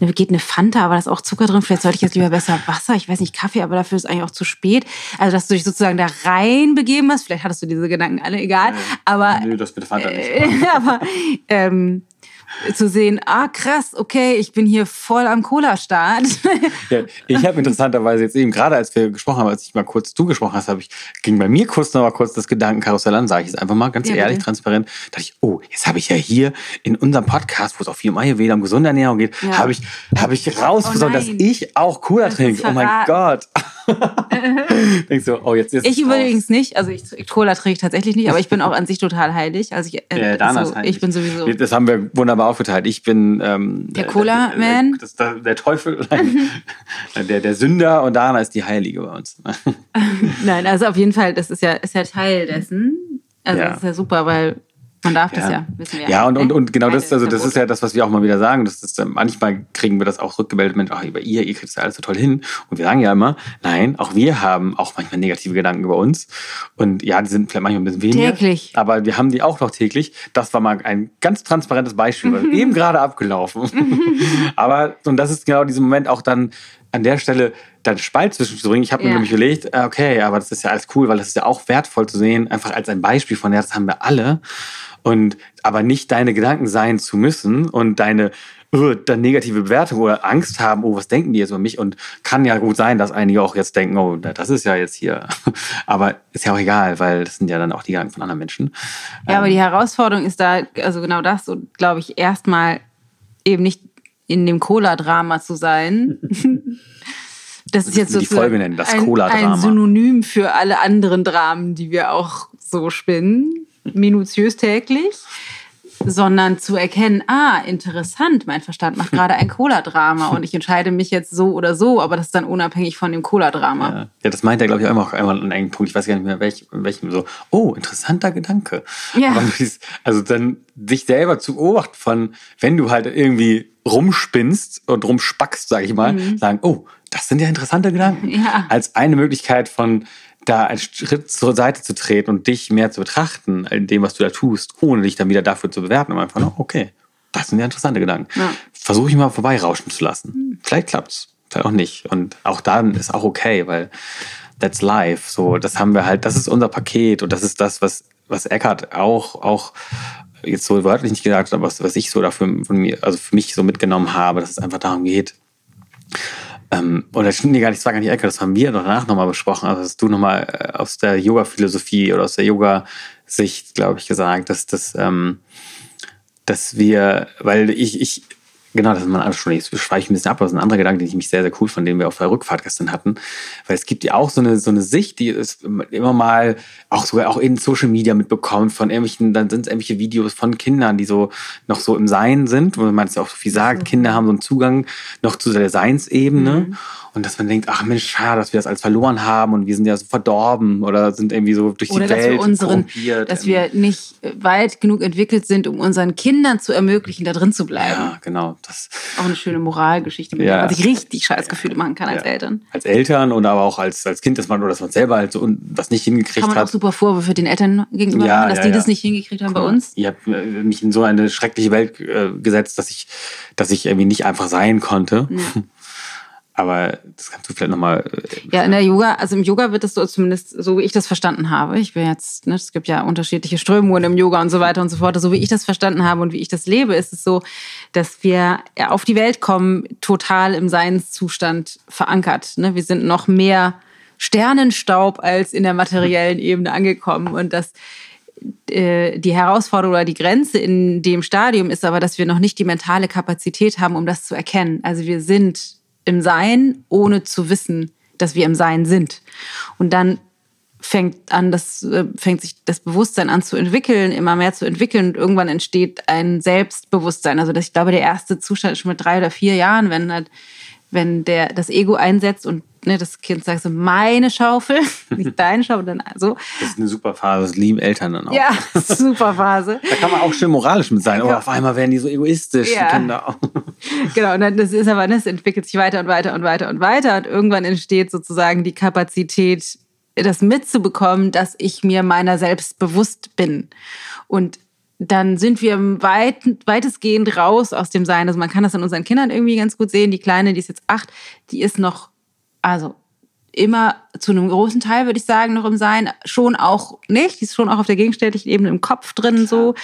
geht eine Fanta, aber da ist auch Zucker drin. Vielleicht sollte ich jetzt lieber besser Wasser. Ich weiß nicht, Kaffee, aber dafür ist eigentlich auch zu spät. Also, dass du dich sozusagen da reinbegeben hast. Vielleicht hattest du diese Gedanken alle, egal. Aber. Nö, das mit Fanta nicht. aber, ähm, zu sehen, ah krass, okay, ich bin hier voll am Cola-Start. Ja, ich habe interessanterweise jetzt eben, gerade als wir gesprochen haben, als ich mal kurz du gesprochen hast, habe ich, ging bei mir kurz noch mal kurz das Gedankenkarussell an, sage ich es einfach mal ganz ja, ehrlich, bitte. transparent, dachte ich, oh, jetzt habe ich ja hier in unserem Podcast, wo es auf viel um Ayurveda, um gesunde Ernährung geht, ja. habe ich, hab ich rausgefunden, oh dass ich auch Cola trinke. Oh mein Gott. Denkst du, oh, jetzt ist Ich übrigens nicht, also ich, Cola trinke ich tatsächlich nicht, aber ich bin auch an sich total heilig. Also ich, äh, ja, so, ich bin sowieso. Das haben wir wunderbar aufgeteilt. Ich bin ähm, der Cola-Man. Der, der, Teufel, der, der Sünder und Dana ist die Heilige bei uns. Nein, also auf jeden Fall, das ist ja, ist ja Teil dessen. Also ja. das ist ja super, weil man darf das ja, wissen wir ja. Ja, und, und, und genau das, also das ist ja das, was wir auch mal wieder sagen. Das ist, manchmal kriegen wir das auch rückgemeldet, Mensch, ach, über ihr, ihr kriegt das ja alles so toll hin. Und wir sagen ja immer, nein, auch wir haben auch manchmal negative Gedanken über uns. Und ja, die sind vielleicht manchmal ein bisschen weniger. Täglich. Aber wir haben die auch noch täglich. Das war mal ein ganz transparentes Beispiel, weil eben gerade abgelaufen. aber, und das ist genau dieser Moment auch dann, an der Stelle dann Spalt zwischenzubringen. Ich habe ja. mir nämlich überlegt, äh, okay, aber das ist ja alles cool, weil das ist ja auch wertvoll zu sehen, einfach als ein Beispiel von, ja, das haben wir alle und aber nicht deine Gedanken sein zu müssen und deine uh, dann negative Bewertung oder Angst haben, oh, was denken die jetzt über mich? Und kann ja gut sein, dass einige auch jetzt denken, oh, das ist ja jetzt hier. Aber ist ja auch egal, weil das sind ja dann auch die Gedanken von anderen Menschen. Ja, ähm, aber die Herausforderung ist da, also genau das, so glaube ich, erstmal eben nicht in dem Cola-Drama zu sein. Das ist jetzt die Folge nennen, das Cola-Drama. Ein Synonym für alle anderen Dramen, die wir auch so spinnen minutiös täglich, sondern zu erkennen, ah, interessant, mein Verstand macht gerade ein Cola-Drama und ich entscheide mich jetzt so oder so, aber das ist dann unabhängig von dem Cola-Drama. Ja. ja, das meint er, glaube ich, auch einmal an einem Punkt, ich weiß gar nicht mehr, welch, welchem, so, oh, interessanter Gedanke. Ja. also dann sich selber zu beobachten von, wenn du halt irgendwie rumspinnst und rumspackst, sage ich mal, mhm. sagen, oh, das sind ja interessante Gedanken. Ja. Als eine Möglichkeit von, da einen Schritt zur Seite zu treten und dich mehr zu betrachten in dem, was du da tust, ohne dich dann wieder dafür zu bewerten. Und einfach, nur, okay, das sind ja interessante Gedanken. Ja. Versuche ich mal vorbeirauschen zu lassen. Mhm. Vielleicht klappt's, vielleicht auch nicht. Und auch dann ist auch okay, weil that's life. So, das haben wir halt, das ist unser Paket und das ist das, was, was Eckart auch, auch jetzt so wörtlich nicht gesagt hat, aber was, was ich so dafür von mir, also für mich so mitgenommen habe, dass es einfach darum geht, ähm, oder stimmt nee, gar nicht, das war gar nicht Ecke, das haben wir danach nochmal besprochen. Also hast du nochmal äh, aus der Yoga-Philosophie oder aus der Yoga-Sicht, glaube ich, gesagt, dass, dass, ähm, dass wir, weil ich, ich Genau, das ist man alles schon. Jetzt schweife ich ein bisschen ab, aber das ist ein anderer Gedanke, den ich mich sehr, sehr cool fand, den wir auf der Rückfahrt gestern hatten. Weil es gibt ja auch so eine, so eine Sicht, die ist immer mal auch sogar auch in Social Media mitbekommt von irgendwelchen, dann sind es irgendwelche Videos von Kindern, die so noch so im Sein sind, wo man es ja auch so viel sagt. Mhm. Kinder haben so einen Zugang noch zu der Seinsebene. Mhm. Und dass man denkt, ach Mensch, schade, dass wir das alles verloren haben und wir sind ja so verdorben oder sind irgendwie so durch oder die Welt. Dass, wir unseren, dass wir nicht weit genug entwickelt sind, um unseren Kindern zu ermöglichen, da drin zu bleiben. Ja, genau. Das auch eine schöne Moralgeschichte, mit ja. der man sich richtig scheiß Gefühle machen kann als ja. Eltern. Als Eltern und aber auch als, als Kind, dass man oder dass man selber halt so was nicht hingekriegt hat. Kann man hat. auch super Vorwürfe den Eltern gegenüber ja, machen, dass die das nicht hingekriegt haben cool. bei uns. Ihr habt äh, mich in so eine schreckliche Welt äh, gesetzt, dass ich, dass ich irgendwie nicht einfach sein konnte. Aber das kannst du vielleicht nochmal. Äh, ja, in der Yoga, also im Yoga wird es so zumindest, so wie ich das verstanden habe. Ich bin jetzt, ne, es gibt ja unterschiedliche Strömungen im Yoga und so weiter und so fort. So wie ich das verstanden habe und wie ich das lebe, ist es so, dass wir auf die Welt kommen, total im Seinszustand verankert. Ne? Wir sind noch mehr Sternenstaub als in der materiellen Ebene angekommen und dass äh, die Herausforderung oder die Grenze in dem Stadium ist aber, dass wir noch nicht die mentale Kapazität haben, um das zu erkennen. Also wir sind im Sein, ohne zu wissen, dass wir im Sein sind. Und dann fängt an, das äh, fängt sich das Bewusstsein an zu entwickeln, immer mehr zu entwickeln und irgendwann entsteht ein Selbstbewusstsein. Also das, ich glaube, der erste Zustand ist schon mit drei oder vier Jahren, wenn halt, wenn der das Ego einsetzt und ne, das Kind sagt so, meine Schaufel, nicht deine Schaufel, dann so. Das ist eine super Phase, das lieben Eltern dann auch. Ja, super Phase. da kann man auch schön moralisch mit sein, aber auf einmal werden die so egoistisch, ja. die Kinder auch. Genau, und dann, das ist aber, das entwickelt sich weiter und weiter und weiter und weiter und irgendwann entsteht sozusagen die Kapazität, das mitzubekommen, dass ich mir meiner selbst bewusst bin. Und dann sind wir weit, weitestgehend raus aus dem Sein. Also man kann das an unseren Kindern irgendwie ganz gut sehen. Die Kleine, die ist jetzt acht, die ist noch also immer zu einem großen Teil, würde ich sagen, noch im Sein. Schon auch nicht. Die ist schon auch auf der gegenständlichen Ebene im Kopf drin so.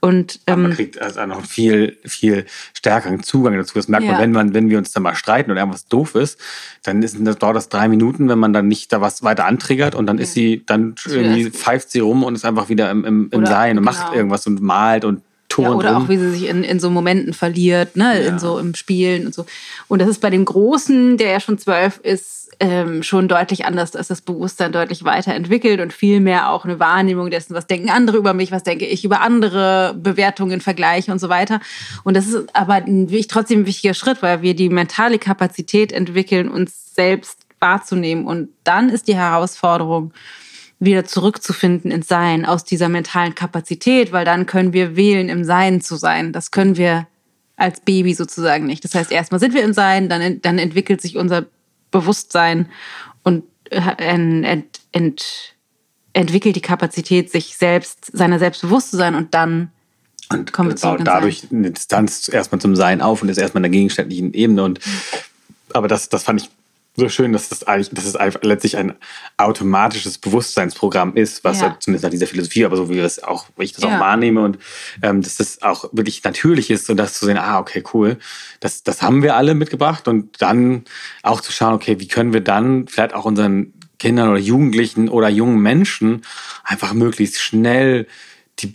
Und, ähm, man kriegt also noch viel, viel stärkeren Zugang dazu. Das merkt ja. man, wenn man, wenn wir uns da mal streiten oder irgendwas doof ist, dann ist das, dauert das drei Minuten, wenn man dann nicht da was weiter antriggert und dann ist sie, dann irgendwie pfeift sie rum und ist einfach wieder im, im, im Sein und genau. macht irgendwas und malt und ja, oder auch wie sie sich in, in so Momenten verliert, ne, ja. in so im Spielen und so. Und das ist bei dem Großen, der ja schon zwölf ist, ähm, schon deutlich anders. Da ist das Bewusstsein deutlich weiterentwickelt und viel mehr auch eine Wahrnehmung dessen, was denken andere über mich, was denke ich über andere Bewertungen, Vergleiche und so weiter. Und das ist aber ein, trotzdem ein wichtiger Schritt, weil wir die mentale Kapazität entwickeln, uns selbst wahrzunehmen. Und dann ist die Herausforderung, wieder zurückzufinden ins Sein aus dieser mentalen Kapazität, weil dann können wir wählen, im Sein zu sein. Das können wir als Baby sozusagen nicht. Das heißt, erstmal sind wir im Sein, dann, dann entwickelt sich unser Bewusstsein und äh, ent, ent, entwickelt die Kapazität, sich selbst, seiner selbst bewusst zu sein und dann und kommen wir baut dadurch eine Distanz erstmal zum Sein auf und ist erstmal in der gegenständlichen Ebene. Und aber das, das fand ich so schön, dass das eigentlich, dass es einfach letztlich ein automatisches Bewusstseinsprogramm ist, was ja. zumindest nach dieser Philosophie, aber so wie das auch, wie ich das ja. auch wahrnehme und ähm, dass das auch wirklich natürlich ist und das zu sehen, ah, okay, cool, das, das haben wir alle mitgebracht und dann auch zu schauen, okay, wie können wir dann vielleicht auch unseren Kindern oder Jugendlichen oder jungen Menschen einfach möglichst schnell die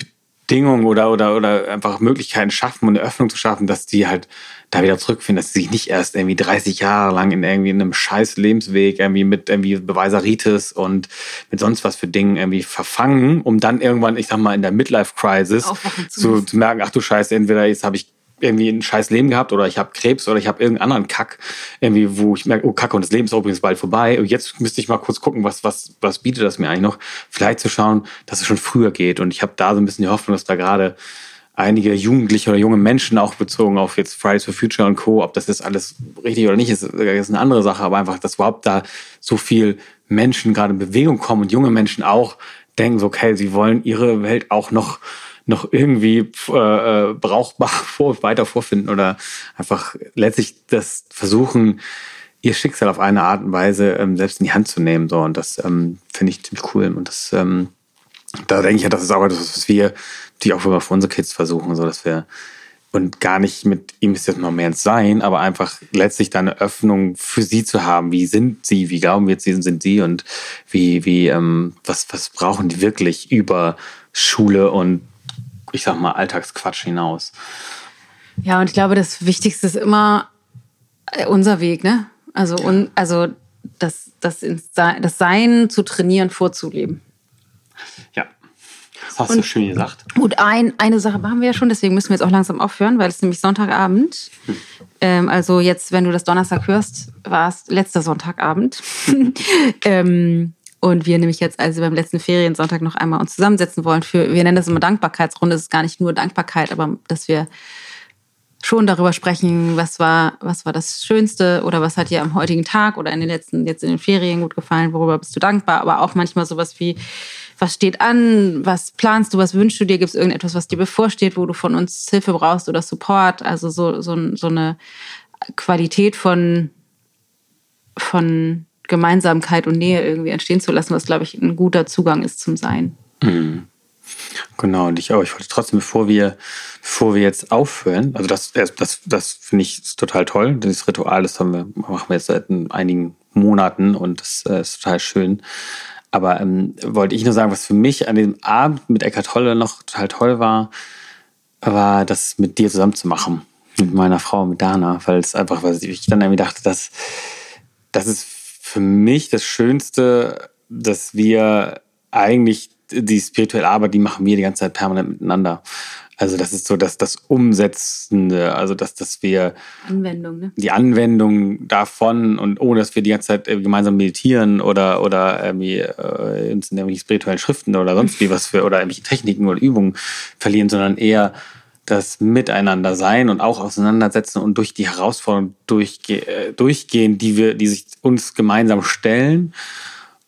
Bedingungen oder, oder, oder einfach Möglichkeiten schaffen und eine Öffnung zu schaffen, dass die halt da wieder zurückfinden, dass sie sich nicht erst irgendwie 30 Jahre lang in irgendwie einem scheiß Lebensweg irgendwie mit irgendwie Beweiseritis und mit sonst was für Dingen irgendwie verfangen, um dann irgendwann, ich sag mal, in der Midlife-Crisis zu, zu merken, ach du Scheiße, entweder jetzt habe ich irgendwie ein scheiß Leben gehabt oder ich habe Krebs oder ich habe irgendeinen anderen Kack, irgendwie, wo ich merke, oh Kacke, und das Leben ist übrigens bald vorbei. Und jetzt müsste ich mal kurz gucken, was, was, was bietet das mir eigentlich noch? Vielleicht zu schauen, dass es schon früher geht. Und ich habe da so ein bisschen die Hoffnung, dass da gerade einige Jugendliche oder junge Menschen auch bezogen auf jetzt Fridays for Future und Co., ob das jetzt alles richtig oder nicht ist, ist eine andere Sache, aber einfach, dass überhaupt da so viel Menschen gerade in Bewegung kommen und junge Menschen auch denken so, okay, sie wollen ihre Welt auch noch noch irgendwie äh, äh brauchbar vor, weiter vorfinden oder einfach letztlich das versuchen, ihr Schicksal auf eine Art und Weise ähm, selbst in die Hand zu nehmen. So. Und das ähm, finde ich ziemlich cool. Und das, ähm, da denke ich ja, das ist auch etwas, was wir die auch immer für unsere Kids versuchen, so dass wir und gar nicht mit ihm ist jetzt noch mehr ins Sein, aber einfach letztlich da eine Öffnung für sie zu haben. Wie sind sie? Wie glauben wir, sie sind sie? Und wie, wie, ähm, was, was brauchen die wirklich über Schule und ich sag mal Alltagsquatsch hinaus? Ja, und ich glaube, das Wichtigste ist immer äh, unser Weg, ne? Also, un, also das, das, das Sein zu trainieren, vorzuleben. Ja, das hast und, du schön gesagt. Gut, ein, eine Sache machen wir ja schon, deswegen müssen wir jetzt auch langsam aufhören, weil es nämlich Sonntagabend. Hm. Ähm, also jetzt, wenn du das Donnerstag hörst, war es letzter Sonntagabend. ähm, und wir nämlich jetzt also beim letzten Feriensonntag noch einmal uns zusammensetzen wollen für, wir nennen das immer Dankbarkeitsrunde. Es ist gar nicht nur Dankbarkeit, aber dass wir schon darüber sprechen, was war, was war das Schönste oder was hat dir am heutigen Tag oder in den letzten, jetzt in den Ferien gut gefallen, worüber bist du dankbar, aber auch manchmal sowas wie, was steht an, was planst du, was wünschst du dir, gibt es irgendetwas, was dir bevorsteht, wo du von uns Hilfe brauchst oder Support, also so, so, so eine Qualität von, von Gemeinsamkeit und Nähe irgendwie entstehen zu lassen, was, glaube ich, ein guter Zugang ist zum Sein. Mhm. Genau, und ich auch. Ich wollte trotzdem, bevor wir, bevor wir jetzt aufhören, also das, das, das finde ich total toll. Das Ritual, das haben wir, machen wir jetzt seit einigen Monaten und das äh, ist total schön. Aber ähm, wollte ich nur sagen, was für mich an dem Abend mit Eckart Tolle noch total toll war, war das mit dir zusammen zu machen. Mit meiner Frau, mit Dana, weil es einfach, weil ich dann irgendwie dachte, dass das ist für mich das Schönste, dass wir eigentlich die spirituelle Arbeit, die machen wir die ganze Zeit permanent miteinander. Also das ist so dass das Umsetzende, also dass, dass wir Anwendung, ne? die Anwendung davon und ohne dass wir die ganze Zeit gemeinsam meditieren oder, oder irgendwie, äh, uns in irgendwelchen spirituellen Schriften oder sonst wie was für oder irgendwelche Techniken oder Übungen verlieren, sondern eher das Miteinander sein und auch auseinandersetzen und durch die Herausforderungen durchge äh, durchgehen, die wir, die sich uns gemeinsam stellen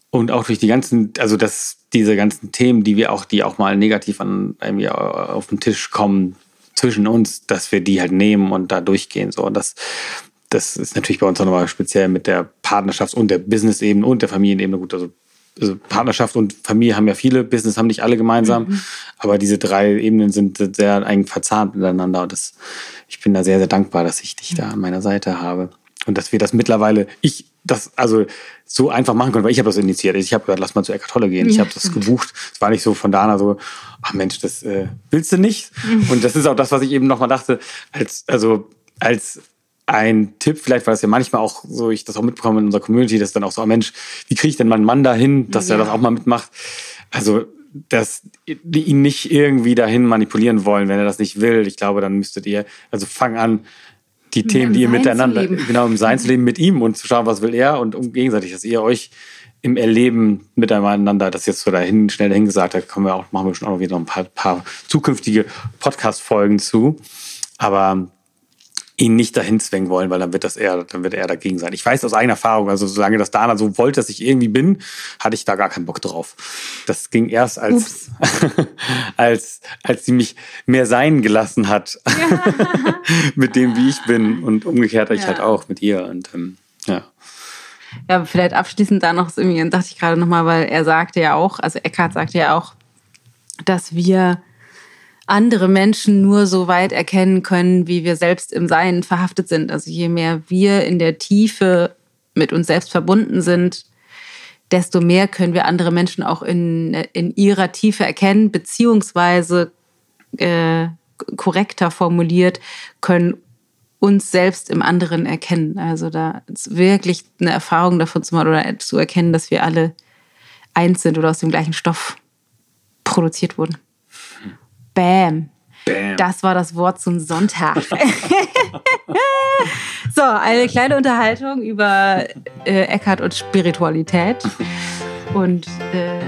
und auch durch die ganzen, also das diese ganzen Themen, die wir auch, die auch mal negativ an irgendwie auf den Tisch kommen zwischen uns, dass wir die halt nehmen und da durchgehen. So, und das, das ist natürlich bei uns auch nochmal speziell mit der Partnerschafts- und der Business-Ebene und der Familienebene gut. Also, also, Partnerschaft und Familie haben ja viele, Business haben nicht alle gemeinsam, mhm. aber diese drei Ebenen sind sehr eng verzahnt miteinander. Und das, ich bin da sehr, sehr dankbar, dass ich dich da an meiner Seite habe. Und dass wir das mittlerweile, ich das also so einfach machen können, weil ich habe das initiiert. Ich habe gesagt, lass mal zu Eckart Tolle gehen. Ich habe das gebucht. Es war nicht so von Dana so, ach Mensch, das äh, willst du nicht. Mhm. Und das ist auch das, was ich eben nochmal dachte, als, also als ein Tipp, vielleicht, weil es ja manchmal auch so, ich das auch mitbekomme in unserer Community, dass dann auch so, oh Mensch, wie kriege ich denn meinen Mann dahin, dass ja. er das auch mal mitmacht? Also, dass die ihn nicht irgendwie dahin manipulieren wollen, wenn er das nicht will. Ich glaube, dann müsstet ihr, also fang an, die Themen, die ihr miteinander, genau im Seinsleben mit ihm und zu schauen, was will er und um gegenseitig, dass ihr euch im Erleben miteinander, das jetzt so dahin schnell dahin gesagt, da kommen wir auch, machen wir schon auch noch wieder ein paar, paar zukünftige Podcast-Folgen zu. Aber ihn nicht dahin zwängen wollen, weil dann wird das eher, dann wird er dagegen sein. Ich weiß aus eigener Erfahrung, also solange das Dana so wollte, dass ich irgendwie bin, hatte ich da gar keinen Bock drauf. Das ging erst als, als, als sie mich mehr sein gelassen hat ja. mit dem, wie ich bin und umgekehrt ich ja. halt auch mit ihr und ähm, ja. Ja, vielleicht abschließend da noch irgendwie, dachte ich gerade nochmal, weil er sagte ja auch, also Eckhart sagte ja auch, dass wir andere Menschen nur so weit erkennen können, wie wir selbst im Sein verhaftet sind. Also je mehr wir in der Tiefe mit uns selbst verbunden sind, desto mehr können wir andere Menschen auch in, in ihrer Tiefe erkennen, beziehungsweise äh, korrekter formuliert, können uns selbst im anderen erkennen. Also da ist wirklich eine Erfahrung davon zu machen oder zu erkennen, dass wir alle eins sind oder aus dem gleichen Stoff produziert wurden. Bam. Bam. Das war das Wort zum Sonntag. so, eine kleine Unterhaltung über äh, Eckhart und Spiritualität und äh,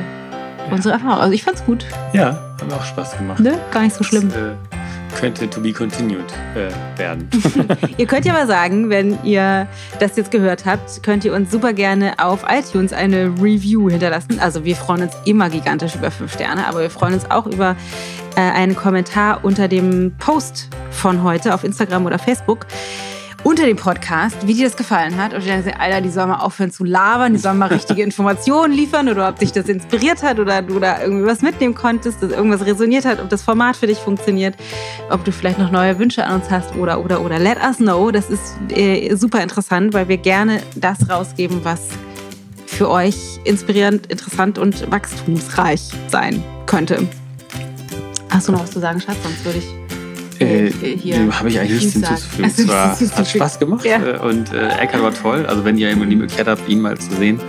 unsere Erfahrung. Also ich fand's gut. Ja, hat auch Spaß gemacht. Ne? Gar nicht so schlimm. Das, äh, könnte to be continued äh, werden. ihr könnt ja mal sagen, wenn ihr das jetzt gehört habt, könnt ihr uns super gerne auf iTunes eine Review hinterlassen. Also wir freuen uns immer gigantisch über fünf Sterne, aber wir freuen uns auch über äh, einen Kommentar unter dem Post von heute auf Instagram oder Facebook unter dem Podcast, wie dir das gefallen hat. Und ich denke, Alter, die sollen mal aufhören zu labern, die sollen mal richtige Informationen liefern oder ob dich das inspiriert hat oder du da irgendwie was mitnehmen konntest, dass irgendwas resoniert hat, ob das Format für dich funktioniert, ob du vielleicht noch neue Wünsche an uns hast oder, oder, oder. Let us know. Das ist äh, super interessant, weil wir gerne das rausgeben, was für euch inspirierend, interessant und wachstumsreich sein könnte. Hast du noch was zu sagen, Schatz? Sonst würde ich äh, Äh, hier dem habe ich eigentlich nichts hinzuzufügen. Also, Es war, hat. Spaß gemacht Ja. äh, und äh, Eckart war toll. Also wenn ihr irgendwie die Möglichkeit habt, ihn mal zu sehen,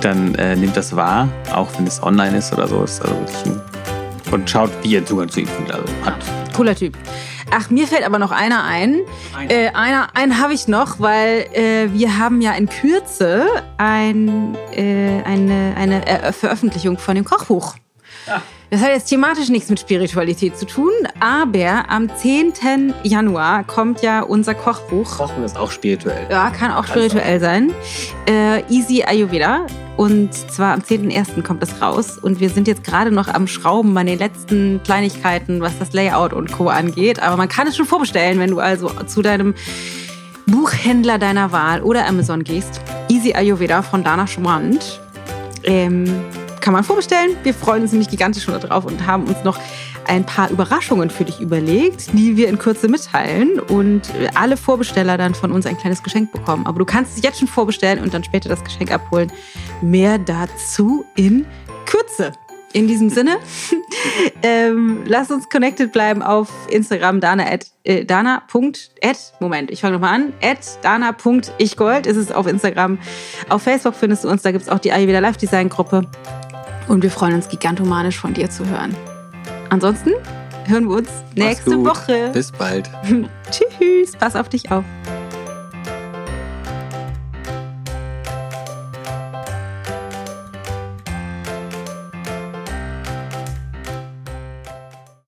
dann äh, nehmt das wahr, auch wenn es online ist oder so. Ist also ein, und schaut, wie ihr Zugang zu ihm findet. Also hat Cooler Typ. Ach, mir fällt aber noch einer ein. Einer. Äh, einer, einen habe ich noch, weil äh, wir haben ja in Kürze ein, äh, eine, eine äh, Veröffentlichung von dem Kochbuch. Ah. Das hat jetzt thematisch nichts mit Spiritualität zu tun, aber am 10. Januar kommt ja unser Kochbuch. Kochen ist auch spirituell. Ja, kann auch spirituell sein. Äh, Easy Ayurveda. Und zwar am 10.01. kommt es raus. Und wir sind jetzt gerade noch am Schrauben bei den letzten Kleinigkeiten, was das Layout und Co. angeht. Aber man kann es schon vorbestellen, wenn du also zu deinem Buchhändler deiner Wahl oder Amazon gehst. Easy Ayurveda von Dana Schwand. Ähm, kann man vorbestellen. Wir freuen uns nämlich gigantisch schon darauf und haben uns noch ein paar Überraschungen für dich überlegt, die wir in Kürze mitteilen und alle Vorbesteller dann von uns ein kleines Geschenk bekommen. Aber du kannst es jetzt schon vorbestellen und dann später das Geschenk abholen. Mehr dazu in Kürze. In diesem Sinne, ähm, lass uns connected bleiben auf Instagram dana at, äh, dana. At, Moment, ich fange nochmal an. At dana.ichgold ist es auf Instagram. Auf Facebook findest du uns, da gibt es auch die Ayurveda Live Design Gruppe. Und wir freuen uns gigantomanisch von dir zu hören. Ansonsten hören wir uns nächste. Woche. Bis bald. Tschüss, pass auf dich auf.